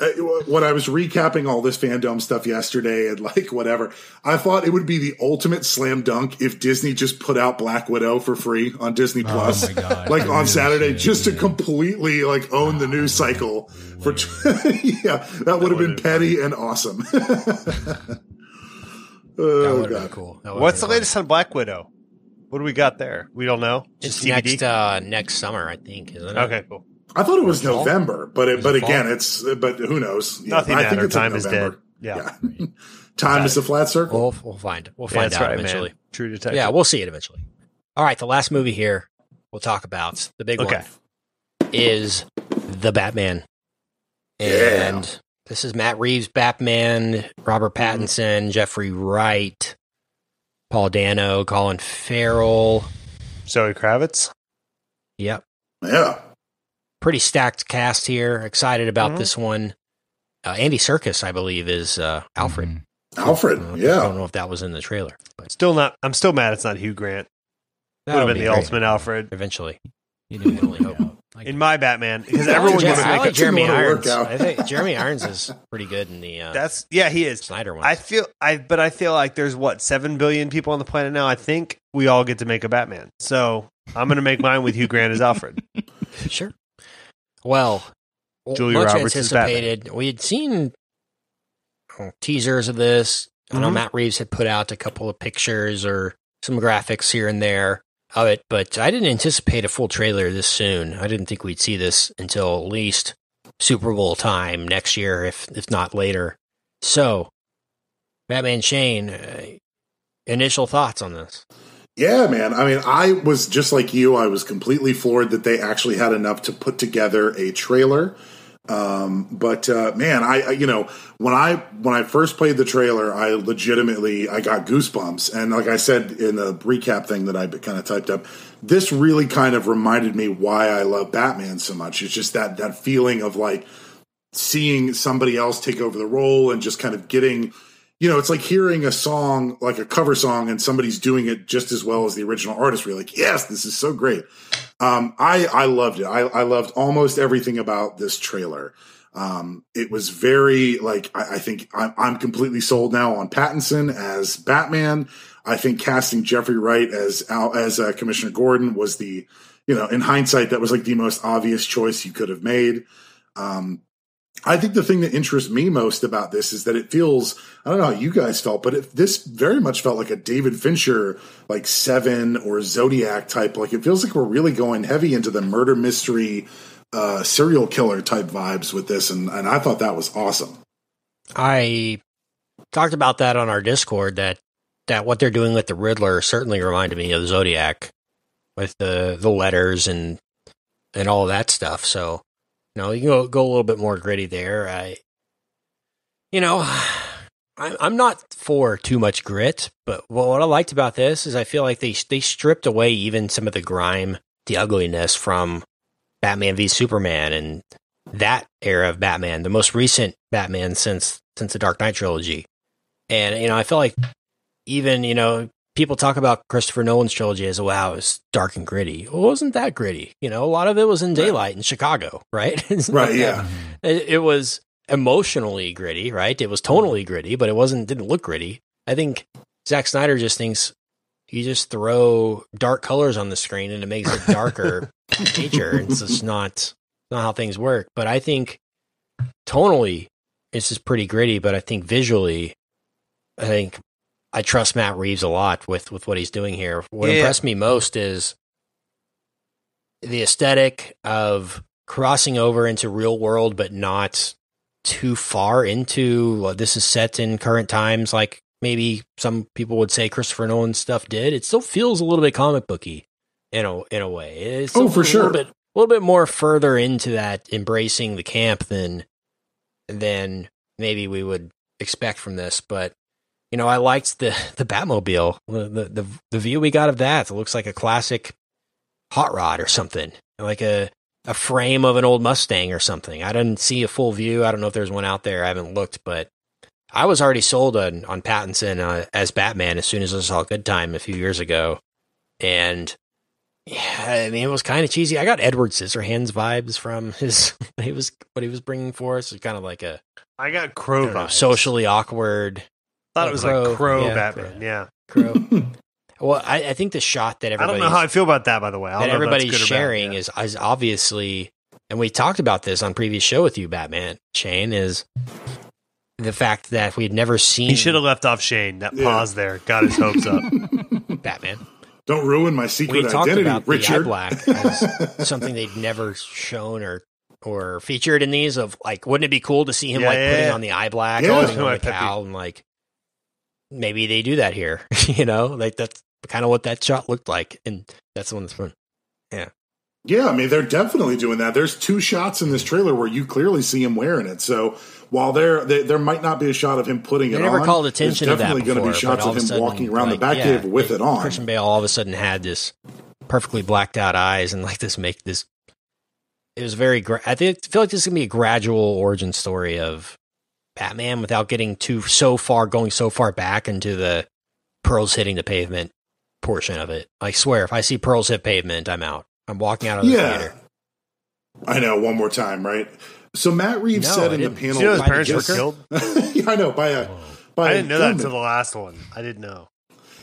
uh, when I was recapping all this fandom stuff yesterday and like whatever, I thought it would be the ultimate slam dunk if Disney just put out Black Widow for free on Disney oh Plus, oh God, like on Saturday, shit, just to completely like own the news cycle. For yeah, that would have been petty and awesome. oh God, cool. What's the latest on Black Widow? What do we got there? We don't know. Just it's next uh, next summer, I think. Isn't it? Okay, cool. I thought it was November, but it, but again, it's but who knows? Yeah, Nothing I think it's time is dead. Yeah, yeah. time is a flat circle. We'll, we'll find we'll find yeah, out right, eventually. Man. True detective. Yeah, we'll see it eventually. All right, the last movie here we'll talk about the big okay. one is the Batman, and yeah. this is Matt Reeves Batman, Robert Pattinson, Jeffrey Wright, Paul Dano, Colin Farrell, Zoe Kravitz. Yep. Yeah. Pretty stacked cast here. Excited about mm-hmm. this one. Uh, Andy Serkis, I believe, is uh, Alfred. Mm-hmm. Alfred, I yeah. I don't know if that was in the trailer, but still not. I'm still mad it's not Hugh Grant. That Would have been be the great. ultimate Alfred eventually. You can only hope. Like in my Batman, because everyone gets I like Jeremy Irons. I think Jeremy Irons is pretty good in the. Uh, That's yeah, he is Snyder one. I feel I, but I feel like there's what seven billion people on the planet now. I think we all get to make a Batman. So I'm going to make mine with Hugh Grant as Alfred. Sure. Well, Julia much Roberts anticipated. We had seen oh, teasers of this. Mm-hmm. I know mm-hmm. Matt Reeves had put out a couple of pictures or some graphics here and there of it, but I didn't anticipate a full trailer this soon. I didn't think we'd see this until at least Super Bowl time next year, if if not later. So, Batman Shane, uh, initial thoughts on this? Yeah, man. I mean, I was just like you. I was completely floored that they actually had enough to put together a trailer um, but uh, man, I, I, you know when I when I first played the trailer, I legitimately I got goosebumps, and like I said in the recap thing that I kind of typed up, this really kind of reminded me why I love Batman so much. It's just that that feeling of like seeing somebody else take over the role and just kind of getting you know, it's like hearing a song, like a cover song, and somebody's doing it just as well as the original artist. We're like, yes, this is so great. Um, I, I loved it. I, I loved almost everything about this trailer. Um, it was very like, I, I think I'm, I'm completely sold now on Pattinson as Batman. I think casting Jeffrey Wright as, as uh, Commissioner Gordon was the, you know, in hindsight, that was like the most obvious choice you could have made. Um, I think the thing that interests me most about this is that it feels, I don't know how you guys felt, but it, this very much felt like a David Fincher, like Seven or Zodiac type. Like it feels like we're really going heavy into the murder mystery, uh, serial killer type vibes with this. And, and I thought that was awesome. I talked about that on our Discord that, that what they're doing with the Riddler certainly reminded me of the Zodiac. with the the letters and and all that stuff. So, know, you can go, go a little bit more gritty there. I, you know, I'm I'm not for too much grit, but what I liked about this is I feel like they they stripped away even some of the grime, the ugliness from Batman v Superman and that era of Batman, the most recent Batman since since the Dark Knight trilogy. And you know, I feel like even you know people talk about Christopher Nolan's trilogy as wow, it's dark and gritty. Well, it wasn't that gritty. You know, a lot of it was in daylight in Chicago, right? right. Yeah. It, it, was emotionally gritty, right? It was tonally mm-hmm. gritty, but it wasn't didn't look gritty. I think Zack Snyder just thinks you just throw dark colors on the screen and it makes it darker nature. It's just not not how things work. But I think tonally, it's just pretty gritty. But I think visually, I think I trust Matt Reeves a lot with with what he's doing here. What yeah. impressed me most is the aesthetic of crossing over into real world, but not too far into well, this is set in current times, like maybe some people would say Christopher Nolan stuff did. It still feels a little bit comic booky in a in a way. It's oh, for sure. Bit, a little bit more further into that embracing the camp than than maybe we would expect from this. But you know, I liked the the Batmobile, the the the view we got of that. It looks like a classic hot rod or something, like a a frame of an old Mustang or something. I didn't see a full view. I don't know if there's one out there. I haven't looked, but I was already sold on on Pattinson uh, as Batman as soon as I saw Good Time a few years ago, and yeah, I mean it was kind of cheesy. I got Edward Scissorhands vibes from his he was what he was bringing for us. It's kind of like a I got Crow I know, socially awkward. Thought it was crow, like Crow yeah, Batman. Yeah, Crow. Hmm. Well, I, I, think the shot that everybody I don't know how I feel about that. By the way, that everybody's sharing yeah. is is obviously, and we talked about this on previous show with you, Batman Shane, is the fact that we had never seen. He should have left off Shane. That yeah. pause there got his hopes up. Batman. Don't ruin my secret we talked identity, about Richard. The eye black as something they'd never shown or or featured in these. Of like, wouldn't it be cool to see him yeah, like putting on the eye black, yeah. putting on the cowl, and like maybe they do that here. you know, like that's kind of what that shot looked like, and that's the one that's fun. Yeah. Yeah, I mean they're definitely doing that. There's two shots in this trailer where you clearly see him wearing it. So while there they, there might not be a shot of him putting they it never on, called attention there's definitely going to be shots of him sudden, walking around like, the Batcave yeah, with it, it on. Christian Bale all of a sudden had this perfectly blacked out eyes and like this make this. It was very. Gra- I think feel like this is gonna be a gradual origin story of Batman without getting too so far, going so far back into the pearls hitting the pavement portion of it. I swear, if I see pearls hit pavement, I'm out. I'm walking out of the yeah. theater. I know. One more time, right? So Matt Reeves no, said in the panel, you know his parents were killed. yeah, I know by a. By I didn't know that until the last one. I didn't know.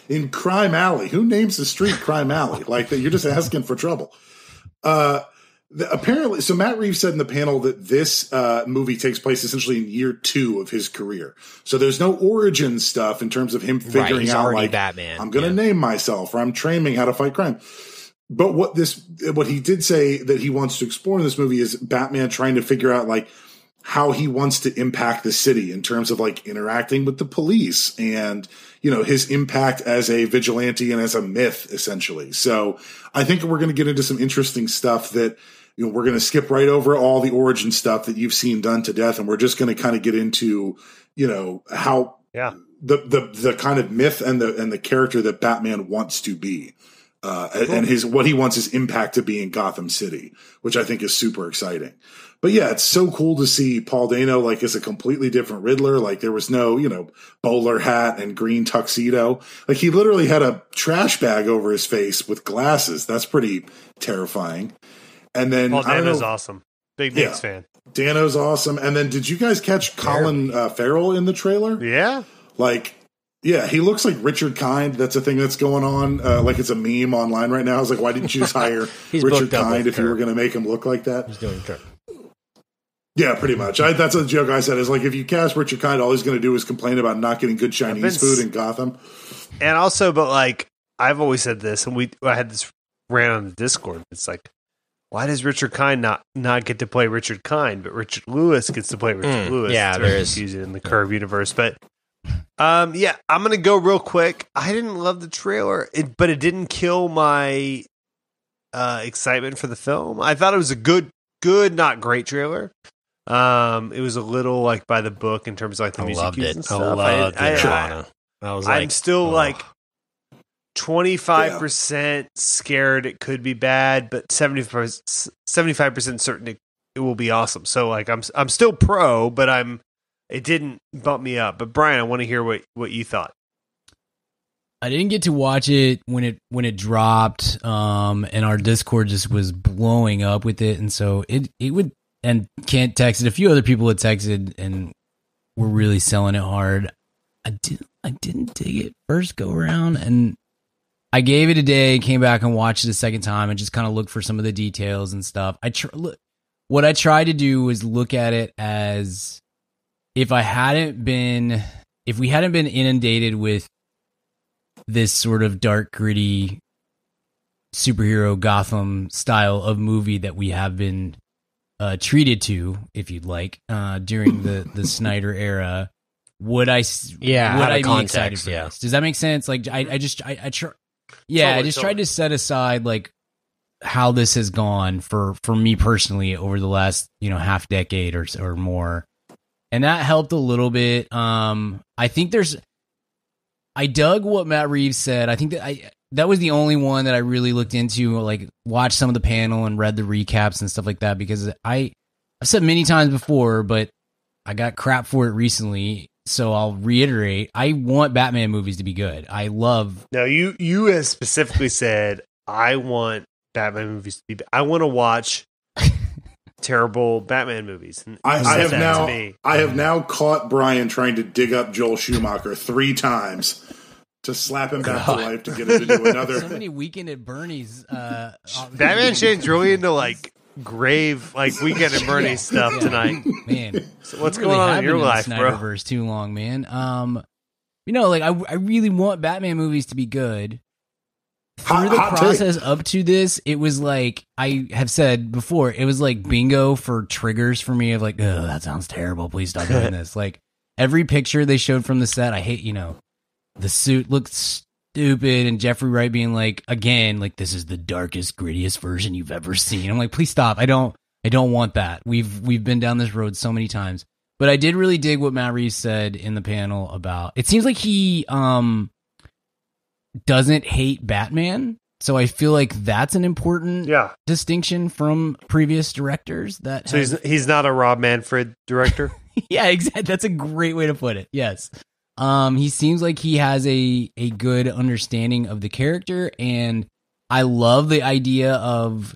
In Crime Alley, who names the street Crime Alley? like that, you're just asking for trouble. Uh, the, apparently, so Matt Reeves said in the panel that this uh, movie takes place essentially in year two of his career. So there's no origin stuff in terms of him figuring right, out like Batman. I'm going to yeah. name myself or I'm training how to fight crime. But what this, what he did say that he wants to explore in this movie is Batman trying to figure out like how he wants to impact the city in terms of like interacting with the police and you know his impact as a vigilante and as a myth essentially. So I think we're going to get into some interesting stuff that you know, we're going to skip right over all the origin stuff that you've seen done to death, and we're just going to kind of get into, you know, how yeah the the the kind of myth and the and the character that Batman wants to be, uh, cool. and his what he wants his impact to be in Gotham City, which I think is super exciting. But yeah, it's so cool to see Paul Dano like as a completely different Riddler. Like there was no, you know, bowler hat and green tuxedo. Like he literally had a trash bag over his face with glasses. That's pretty terrifying. And then Paul Dano's awesome. Big Knicks yeah, fan. Dano's awesome. And then did you guys catch Colin uh, Farrell in the trailer? Yeah. Like, yeah, he looks like Richard Kind. That's a thing that's going on. Uh, like it's a meme online right now. I was like, why didn't you just hire Richard Kind if you were going to make him look like that? He's doing Yeah, pretty much. I, that's a joke I said. Is like if you cast Richard Kind, all he's going to do is complain about not getting good Chinese food in Gotham. And also, but like I've always said this, and we I had this ran on the Discord. It's like why does Richard Kind not not get to play Richard Kind, but Richard Lewis gets to play Richard mm, Lewis? Yeah, there is confusing in the Curb universe, but um, yeah, I'm gonna go real quick. I didn't love the trailer, it, but it didn't kill my uh, excitement for the film. I thought it was a good, good, not great trailer. Um, it was a little like by the book in terms of like the I music loved it. and I stuff. loved I, the I, Nirvana. I was like, I'm still oh. like twenty five percent scared it could be bad, but 75 percent certain it, it will be awesome. So like I'm I'm still pro, but I'm it didn't bump me up. But Brian, I want to hear what what you thought. I didn't get to watch it when it when it dropped, um, and our Discord just was blowing up with it, and so it it would and Kent texted a few other people had texted and were really selling it hard. I didn't I didn't dig it first go around, and I gave it a day, came back and watched it a second time, and just kind of looked for some of the details and stuff. I tr- look, what I tried to do was look at it as if I hadn't been if we hadn't been inundated with this sort of dark, gritty superhero Gotham style of movie that we have been uh, treated to, if you'd like, uh, during the the Snyder era. Would I? Yeah, would I be context, excited for yeah. this? Does that make sense? Like, I, I just, I, I try, yeah, I just totally. tried to set aside like how this has gone for for me personally over the last you know half decade or or more, and that helped a little bit. Um, I think there's I dug what Matt Reeves said. I think that I that was the only one that I really looked into, like watched some of the panel and read the recaps and stuff like that because I I've said many times before, but I got crap for it recently, so I'll reiterate. I want Batman movies to be good. I love Now you you have specifically said I want Batman movies to be. I want to watch terrible Batman movies. I, I have now. I have now caught Brian trying to dig up Joel Schumacher three times to slap him back to life to get him to do another. so many weekend at Bernie's. Uh, Batman Shane's really into like grave like weekend and Bernie Yeah. stuff Yeah. tonight. man. So what's really going on in your been life, the bro? Snyderverse too long, man. Um, you know, like I, I really want Batman movies to be good. Through Hot- the hot take. process up to this, it was like I have said before, it was like bingo for triggers for me of like, oh, that sounds terrible. Please stop doing this. Like every picture they showed from the set, I hate. You know, the suit looked stupid, and Jeffrey Wright being like, again, like this is the darkest, grittiest version you've ever seen. I'm like, please stop. I don't. I don't want that. We've we've been down this road so many times. But I did really dig what Matt Reeves said in the panel about. It seems like he um doesn't hate Batman, so I feel like that's an important Yeah. distinction from previous directors. That So he's he's not a Rob Manfred director. yeah, exactly. That's a great way to put it. Yes. Um, he seems like he has a a good understanding of the character, and I love the idea of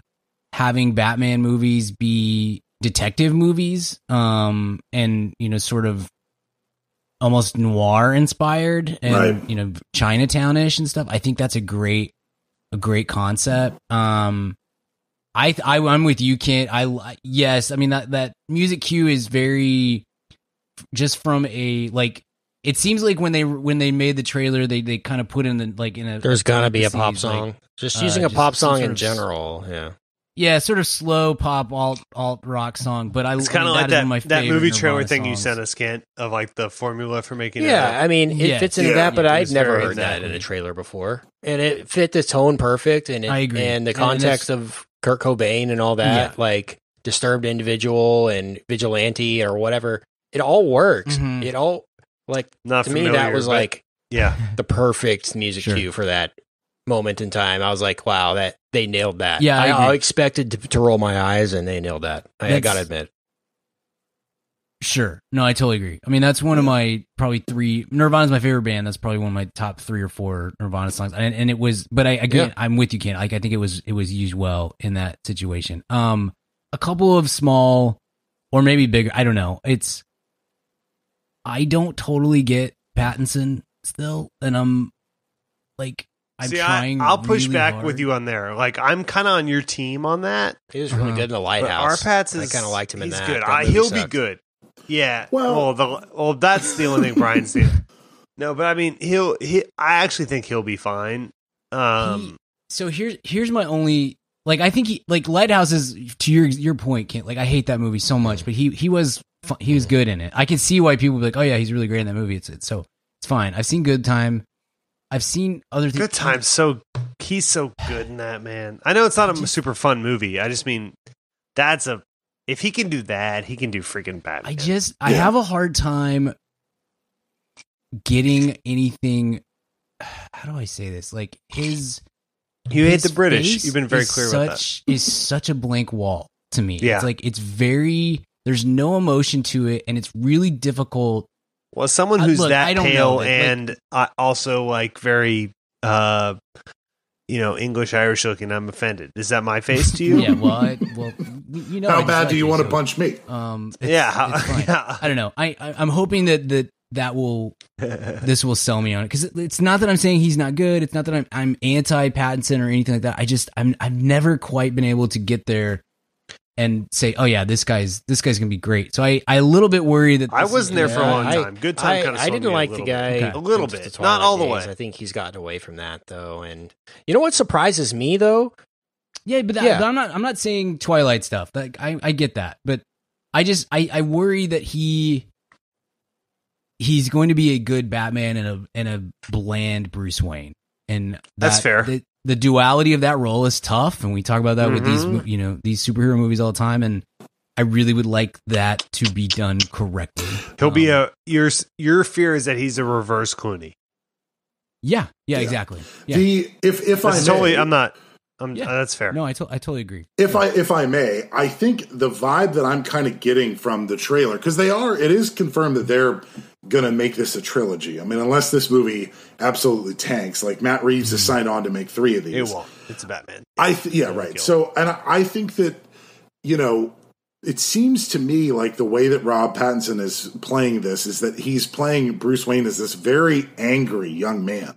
having Batman movies be detective movies, um, and you know, sort of almost noir inspired and Right. you know, Chinatownish and stuff. I think that's a great a great concept. Um, I, I I'm with you, Kent. I yes, I mean that that music cue is very just from a like. It seems like when they when they made the trailer, they they kind of put in the like in a There's gonna be a pop parentheses, like, song. just uh, using a just pop song sort in of general. Yeah. yeah, sort of slow pop alt alt rock song. But I It's kind of like is that one my that favorite movie trailer Nirvana thing you sent us, Kent, of like the formula for making. It. Yeah, I mean, it Yeah. fits into Yeah. that, but Yeah, it I'd was never very heard that in a trailer before, and it fit the tone perfect, and it, I agree. and the And- and context of Kurt Cobain and all that, Yeah. like disturbed individual and vigilante or whatever, it all works. Mhm. It all like not to me that was but like yeah. the perfect music Sure. cue for that moment in time. I was like, wow, that they nailed that. Yeah, I I, I expected to, to roll my eyes, and they nailed that. I, I gotta admit. Sure. No, I totally agree. I mean, that's one of my probably three. Nirvana's my favorite band. That's probably one of my top three or four Nirvana songs. And, and it was, but I again, Yeah. I'm with you, Ken. Like, I think it was it was used well in that situation. Um, a couple of small, or maybe bigger. I don't know. It's, I don't totally get Pattinson still, and I'm like, I'm See, trying. I, I'll push back hard. with you on there. Like I'm kind of on your team on that. He was really Uh-huh. good in the But Lighthouse. Arpats I is kind of liked him in he's that. good. That I, movie he'll be good. Yeah. Well- Well, the well, that's the only thing Brian's saying. No, but I mean, he'll. He, I actually think he'll be fine. Um, so here's here's my only like I think he like Lighthouse is to your your point, Kent. Like I hate that movie so much, but he he was fu- he was good in it. I can see why people be like, oh yeah, he's really great in that movie. It's it's so it's fine. I've seen Good Time. I've seen other things. good time. So he's so good in that man. I know it's not a super fun movie. I just mean that's a if he can do that, he can do freaking Batman. I just I Yeah. have a hard time getting anything. How do I say this? Like his you hate the British. You've been very clear such, about that. Is such a blank wall to me. Yeah. It's like it's very there's no emotion to it, and it's really difficult. Well, someone Uh, who's look, I that don't know, pale like- and uh, also like very, uh, you know, English Irish looking, I'm offended. Is that my face to you? Yeah, well, I, well, you know, How just bad like do you want to so, punch me? Um, it's, Yeah, how- it's yeah. I don't know. I, I I'm hoping that that that will this will sell me on it because it's not that I'm saying he's not good. It's not that I'm I'm anti Pattinson or anything like that. I just I'm I've never quite been able to get there and say, oh yeah, this guy's this guy's gonna be great. So I I a little bit worried that I wasn't is- there for a Yeah, long I- time. Good time I, kind of. I didn't like the guy Okay. A little bit. the Not all the days. way. I think he's gotten away from that though, and you know what surprises me though? Yeah, but, that, Yeah. but I'm not I'm not saying Twilight stuff. Like I I get that, but I just I I worry that he he's going to be a good Batman and a and a bland Bruce Wayne. And That's fair. The, the duality of that role is tough, and we talk about that with these Mhm. you know these superhero movies all the time. And I really would like that to be done correctly. He'll be Um, a your your fear is that he's a reverse Clooney. yeah yeah Yeah. exactly yeah. The if if I That's may, totally. I'm not. I'm. Yeah. uh, that's fair. no, I to- I totally agree. if I if I may, I think the vibe that I'm kind of getting from the trailer because they are it is confirmed that they're gonna make this a trilogy. I mean, unless this movie absolutely tanks, like Matt Reeves has signed on to make three of these. It won't. It's a Batman. I th- yeah It'll right. So and I, I think that you know it seems to me like the way that Rob Pattinson is playing this is that he's playing Bruce Wayne as this very angry young man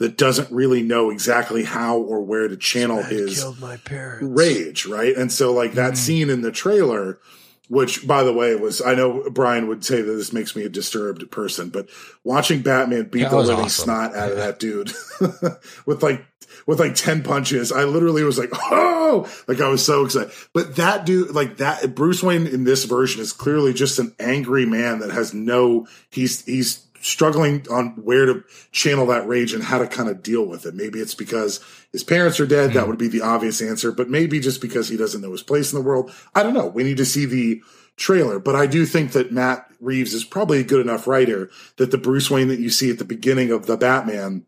that doesn't really know exactly how or where to channel his killed my rage, right? And so like that mm. scene in the trailer, which by the way was I know Brian would say that this makes me a disturbed person, but watching Batman beat That the living awesome. snot out of that dude with like with like 10 punches, I literally was like, oh, like I was so excited. But that dude, like that, Bruce Wayne in this version is clearly just an angry man that has no, he's, he's struggling on where to channel that rage and how to kind of deal with it. Maybe it's because his parents are dead. That would be the obvious answer, but maybe just because he doesn't know his place in the world. I don't know. We need to see the trailer, but I do think that Matt Reeves is probably a good enough writer that the Bruce Wayne that you see at the beginning of the Batman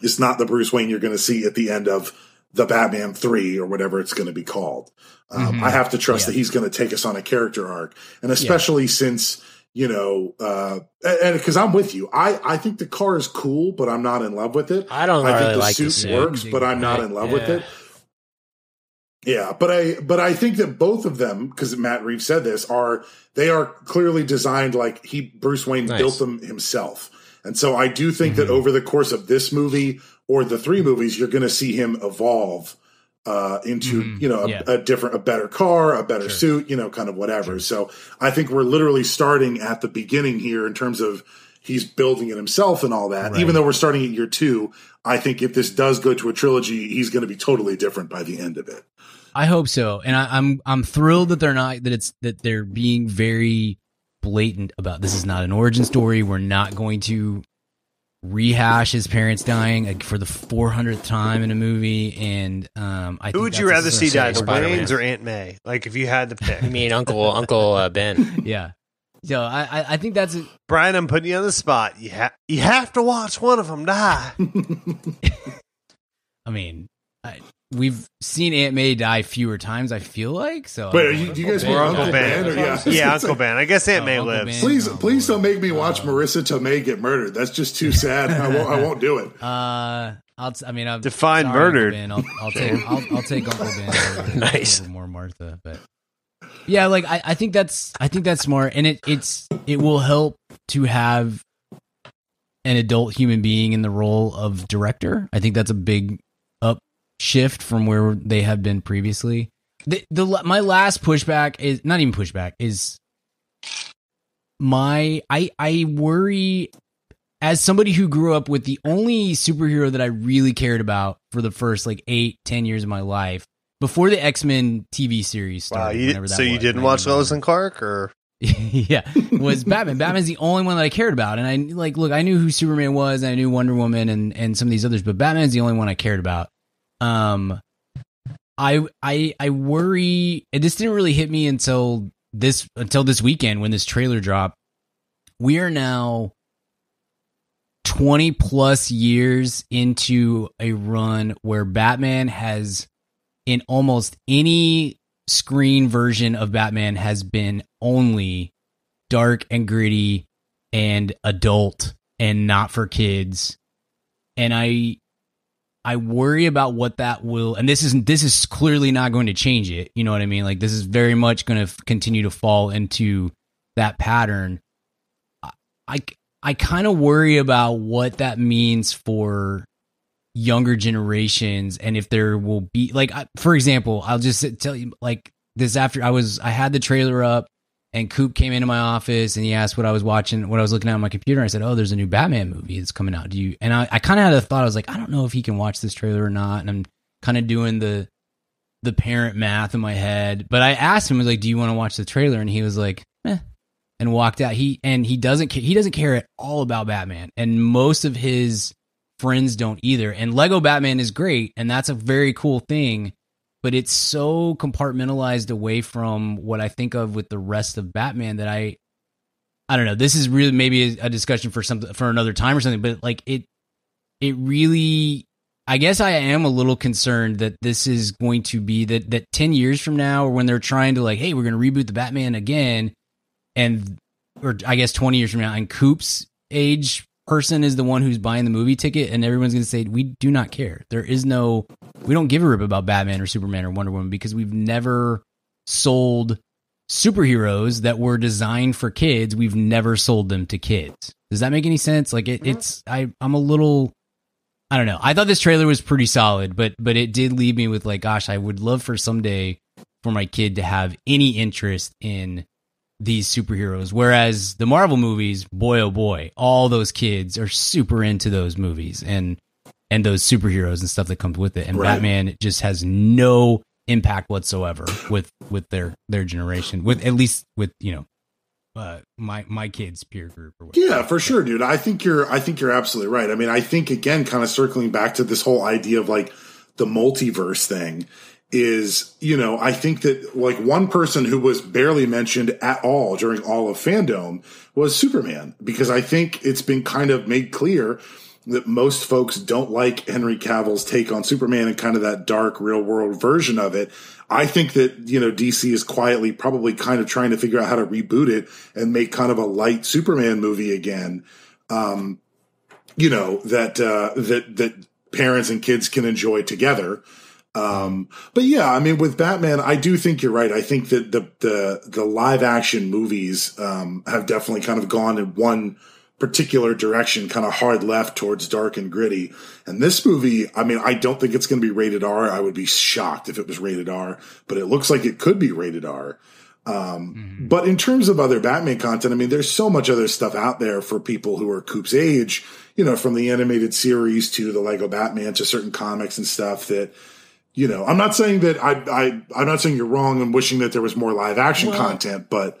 is not the Bruce Wayne you're going to see at the end of the Batman 3 or whatever it's going to be called. Um, Mhm. I have to trust Yeah. that he's going to take us on a character arc. And especially since, you know, uh, and because I'm with you, I, I think the car is cool, but I'm not in love with it. I don't I really think the like suit the suit. works, but I'm not in love with it. Yeah, but I but I think that both of them, because Matt Reeves said this, are they are clearly designed like he Bruce Wayne Nice. built them himself. And so I do think Mm-hmm. that over the course of this movie or the three movies, you're going to see him evolve uh, into Mhm. you know a, Yeah. a different, a better car, a better Sure. suit, you know, kind of whatever. So I think we're literally starting at the beginning here in terms of he's building it himself and all that. Right. Even though we're starting at year two, I think if this does go to a trilogy, he's going to be totally different by the end of it. I hope so, and I, I'm I'm thrilled that they're not that it's that they're being very blatant about this is not an origin story. We're not going to rehash his parents dying like, for the 400th time in a movie. And um, I Who think would you rather see die, the Spider-Man. Waynes or Aunt May? Like, if you had to pick. You mean Uncle Uncle uh, Ben? Yeah. So I I- I think that's a, Brian, I'm putting you on the spot. You, ha- you have to watch one of them die. I mean I, we've seen Aunt May die fewer times. I feel like so. Wait, are you, do you guys Ben. mean or Uncle, Uncle Ben? Ben. or, yeah, yeah, Uncle Ben. I guess Aunt Oh, May Uncle lives. Ben. Please, please don't make me watch Uh, Marisa Tomei get murdered. That's just too sad. I won't. I won't do it. Uh, I'll. t- I mean, I'm Define sorry, murdered. Ben. I'll, I'll take. I'll, I'll take Uncle Ben. Over, Nice. over more Martha, but yeah, like I, I think that's. I think that's smart, and it it's it will help to have an adult human being in the role of director. I think that's a big up shift from where they have been previously. The the my last pushback is not even pushback is my I I worry as somebody who grew up with the only superhero that I really cared about for the first like eight, ten years of my life before the X Men TV series Wow, started. you, that so you was, didn't watch 99. Lois and Clark, or yeah, was Batman. Batman's the only one that I cared about, and I like look. I knew who Superman was, and I knew Wonder Woman, and and some of these others, but Batman's the only one I cared about. Um, I I I worry. And this didn't really hit me until this until this weekend when this trailer dropped. We are now 20 plus years into a run where Batman has in almost any screen version of Batman has been only dark and gritty and adult and not for kids. And I I worry about what that will and this isn't, this is clearly not going to change it. You know what I mean? Like this is very much going to continue to fall into that pattern. I I kind of worry about what that means for younger generations and if there will be like for example, I'll just tell you like this after I was I had the trailer up and Coop came into my office and he asked what I was watching, what I was looking at on my computer. I said, "Oh, there's a new Batman movie that's coming out. Do you?" And I, I kind of had a thought. I was like, I don't know if he can watch this trailer or not. And I'm kind of doing the the parent math in my head. But I asked him, I was like, "Do you want to watch the trailer?" And he was like, "Eh," and walked out. He and he doesn't he doesn't care at all about Batman, and most of his friends don't either. And Lego Batman is great, and that's a very cool thing but it's so compartmentalized away from what I think of with the rest of Batman that I I don't know. This is really maybe a, discussion for something for another time or something, but like it it really I guess I am a little concerned that this is going to be that that 10 years from now or when they're trying to like hey, we're going to reboot the Batman again and or I guess 20 years from now and Coop's age person is the one who's buying the movie ticket and everyone's going to say we do not care. There is no we don't give a rip about Batman or Superman or Wonder Woman because we've never sold superheroes that were designed for kids. We've never sold them to kids. Does that make any sense? Like it, mm-hmm. it's I I'm a little I don't know. I thought this trailer was pretty solid, but but it did leave me with like gosh, I would love for someday for my kid to have any interest in these superheroes. Whereas the Marvel movies, boy oh boy, all those kids are super into those movies and and those superheroes and stuff that comes with it. And right. Batman just has no impact whatsoever with with their their generation. With at least with you know uh, my my kids peer group or whatever. Yeah, for sure, dude. I think you're I think you're absolutely right. I mean, I think again, kind of circling back to this whole idea of like the multiverse thing is, you know, I think that like one person who was barely mentioned at all during all of fandom was Superman, because I think it's been kind of made clear that most folks don't like Henry Cavill's take on Superman and kind of that dark real world version of it. I think that, you know, DC is quietly probably kind of trying to figure out how to reboot it and make kind of a light Superman movie again. Um, you know, that, uh, that, that parents and kids can enjoy together. Um, but yeah, I mean, with Batman, I do think you're right. I think that the the the live action movies um, have definitely kind of gone in one particular direction, kind of hard left towards dark and gritty. And this movie, I mean, I don't think it's going to be rated R. I would be shocked if it was rated R, but it looks like it could be rated R. Um, mm-hmm. But in terms of other Batman content, I mean, there's so much other stuff out there for people who are Coop's age, you know, from the animated series to the Lego Batman to certain comics and stuff that you know, I'm not saying that I, I, I'm not saying you're wrong and wishing that there was more live action well, content, but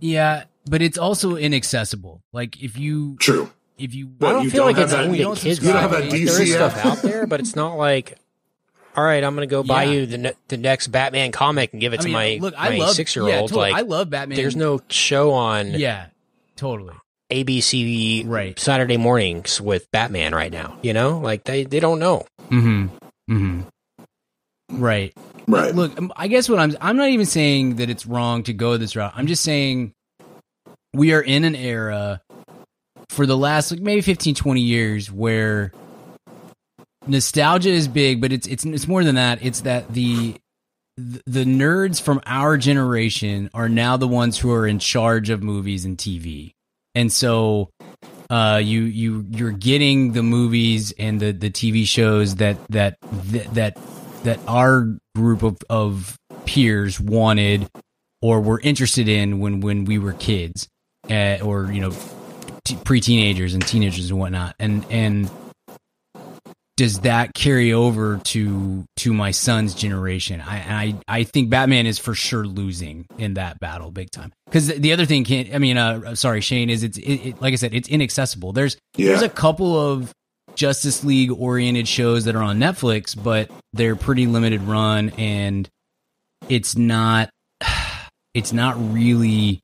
yeah, but it's also inaccessible. Like if you true, if you, I don't feel like it's only kids. You don't have that DC there is stuff out there, but it's not like. All right, I'm going to go buy yeah. you the ne- the next Batman comic and give it I to mean, my look, I my six year old. Like I love Batman. There's no show on. Yeah, totally. ABC right. Saturday mornings with Batman right now. You know, like they they don't know. Mm-hmm. Mm-hmm. Right. Right. Look, I guess what I'm I'm not even saying that it's wrong to go this route. I'm just saying we are in an era for the last like maybe 15 20 years where nostalgia is big, but it's it's it's more than that. It's that the the nerds from our generation are now the ones who are in charge of movies and TV. And so uh, you you you're getting the movies and the the TV shows that that that that our group of, of peers wanted or were interested in when when we were kids, uh, or you know, t- pre teenagers and teenagers and whatnot, and and does that carry over to to my son's generation? I I I think Batman is for sure losing in that battle big time. Because the other thing can't. I mean, uh, sorry, Shane is it's it, it, like I said, it's inaccessible. There's yeah. there's a couple of Justice League oriented shows that are on Netflix, but they're pretty limited run and it's not it's not really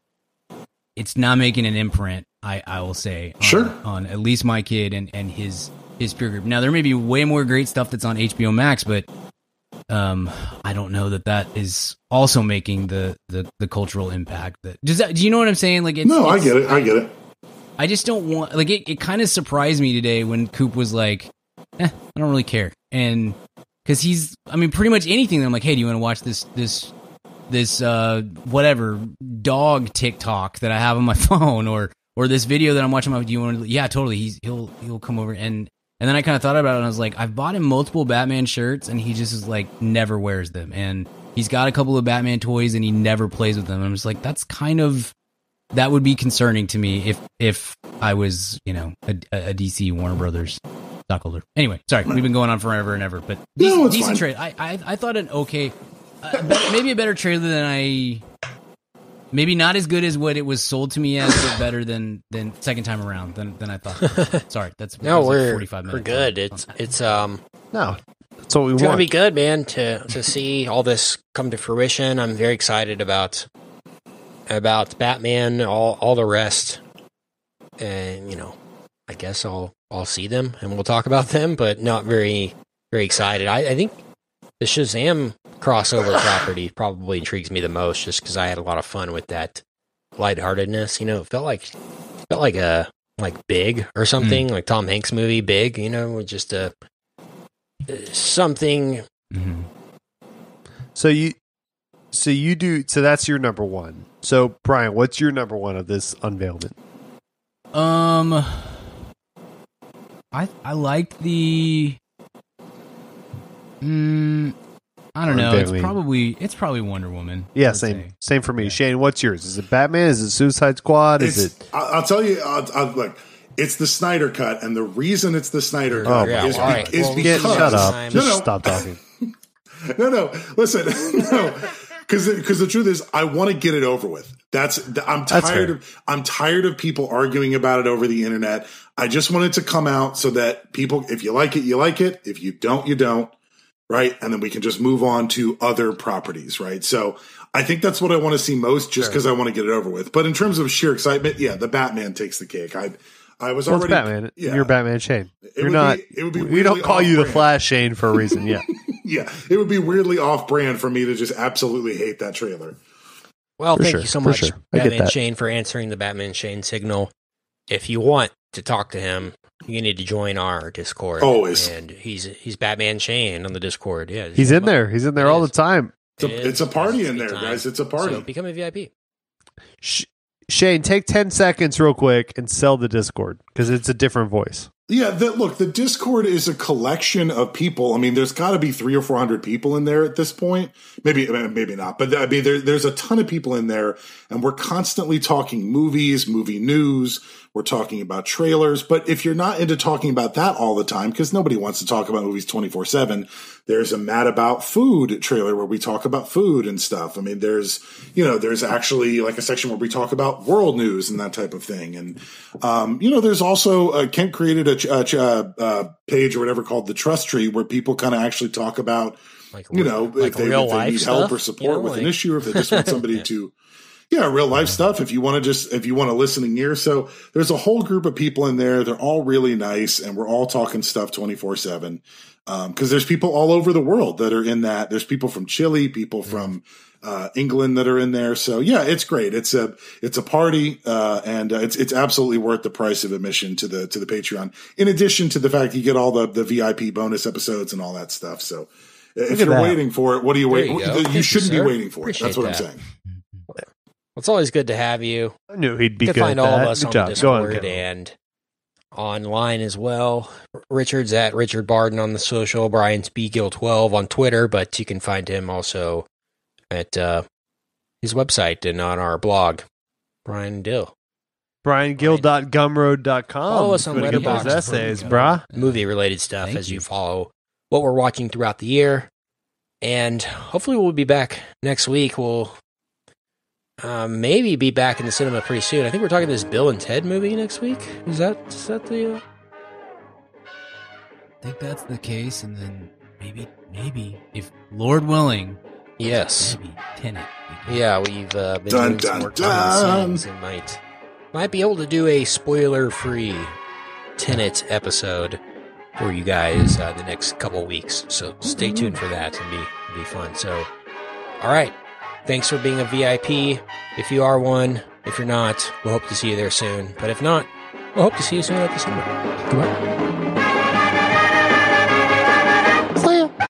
it's not making an imprint, I, I will say. On, Sure. On at least my kid and, and his his peer group. Now there may be way more great stuff that's on HBO Max, but um I don't know that that is also making the the, the cultural impact that does that do you know what I'm saying? Like it's, No, I get it. I get it. I just don't want like it. It kind of surprised me today when Coop was like, eh, "I don't really care," and because he's, I mean, pretty much anything. that I'm like, "Hey, do you want to watch this this this uh whatever dog TikTok that I have on my phone or or this video that I'm watching? My, do you want to? Yeah, totally. He's he'll he'll come over and and then I kind of thought about it and I was like, I've bought him multiple Batman shirts and he just is like never wears them and. He's got a couple of Batman toys and he never plays with them. I'm just like, that's kind of that would be concerning to me if if I was you know a, a DC Warner Brothers stockholder. Anyway, sorry, we've been going on forever and ever, but No, decent, it's decent fine. trade. I, I I thought an okay, uh, be- maybe a better trailer than I. Maybe not as good as what it was sold to me as, but better than than second time around than than I thought. Sorry, that's No, that we're 45 minutes. we're good. It's it's um No, that's what we it's gonna want. be good, man. To to see all this come to fruition. I'm very excited about about Batman, all all the rest, and you know, I guess I'll I'll see them and we'll talk about them, but not very very excited. I, I think the Shazam crossover property probably intrigues me the most, just because I had a lot of fun with that lightheartedness. You know, it felt like felt like a like Big or something, like Tom Hanks movie Big. You know, with just a something Mhm. So you, so you do. So that's your number one. So Brian, what's your number one of this unveilment? Um, I I like the. Mm, I don't know. It's probably it's probably Wonder Woman. Yeah, same, say. same for me. Shane, what's yours? Is it Batman? Is it Suicide Squad? Is It's, it? I- I'll tell you, I'll, I'll, look, it's the Snyder cut, and the reason it's the Snyder Oh, cut yeah, is, all be- right. is Well, because Get shut up. No, Just no. stop talking. no, no. Listen, no, because because the truth is, I want to get it over with. That's I'm tired fair. of I'm tired of people arguing about it over the internet. I just want it to come out so that people, if you like it, you like it. If you don't, you don't. Right, and then we can just move on to other properties. Right, so I think that's what I want to see most, just because I want to get it over with. But in terms of sheer excitement, yeah, the Batman takes the cake. I I was Well, it's already Batman. Yeah, You're Batman, Shane. You're not. be- it would be we don't weirdly call you the. Flash, Shane, for a reason. Yeah. yeah, it would be weirdly off brand for me to just absolutely hate that trailer. Well, For thank sure, you so much, sure. Batman. Shane, for answering the Batman Shane signal. If you want to talk to him, you need to join our Discord. Always. and he's he's Batman Shane on the Discord. Yeah, He's in there. He's in there It all the time. It's a, it's a party in there, guys. It's a party. So become a VIP. Sh- Shane, take 10 seconds real quick and sell the Discord because it's a different voice. Yeah, the, look, the Discord is a collection of people. I mean, there's got to be three or four hundred people in there at this point. Maybe, maybe not, but I mean, there, there's a ton of people in there, and we're constantly talking movies, movie news. We're talking about trailers. But if you're not into talking about that all the time, because nobody wants to talk about movies twenty four seven, there's a Mad About Food trailer where we talk about food and stuff. I mean, there's you know, there's actually like a section where we talk about world news and that type of thing, and um, you know, there's also uh, Kent created a, a ch- uh, uh, page or whatever called the Trust Tree, where people kind of actually talk about, Like you know, like if they, real if they life need stuff, help or you support know, with an issue, or if they just want somebody to, yeah, real life stuff. If you want to just, if you want a listening ear, so there's a whole group of people in there. They're all really nice, and we're all talking stuff twenty four seven. Because there's people all over the world that are in that. There's people from Chile, people from uh, England that are in there. So yeah, it's great. It's a it's a party, uh, and uh, it's it's absolutely worth the price of admission to the to the Patreon. In addition to the fact you get all the the VIP bonus episodes and all that stuff. So if you're that. waiting for it, what are you waiting? you You, you, shouldn't be waiting for it. That's what that. I'm saying. It's always good to have you. I knew he'd be you good. can find at all that. of us Good on job. the Go on, Discord and online as well. Richard's at Richard Barden on the social, Brian's BGill12 on Twitter, but you can find him also at uh, his website and on our blog, Brian Gill. BrianGill.gumroad.com. Follow us on Go to get those Letterboxd. essays, brah. Movie related stuff Thank as you you. follow what we're watching throughout the year. And hopefully we'll be back next week. We'll uh, maybe be back in the cinema pretty soon. I think we're talking this Bill and Ted movie next week. Is that is that the? Uh... think that's the case, and then maybe, maybe if Lord willing, Yes. maybe Tenet. Yeah, we've uh, been Dun, doing some dun, work behind the scenes and might might be able to do a spoiler-free Tenet episode for you guys uh, the next couple weeks. So stay tuned for that. It'll be be fun. So, all right. Thanks for being a VIP. If you are one, if you're not, we'll hope to see you there soon. But if not, we'll hope to see you soon at the cinema. Goodbye.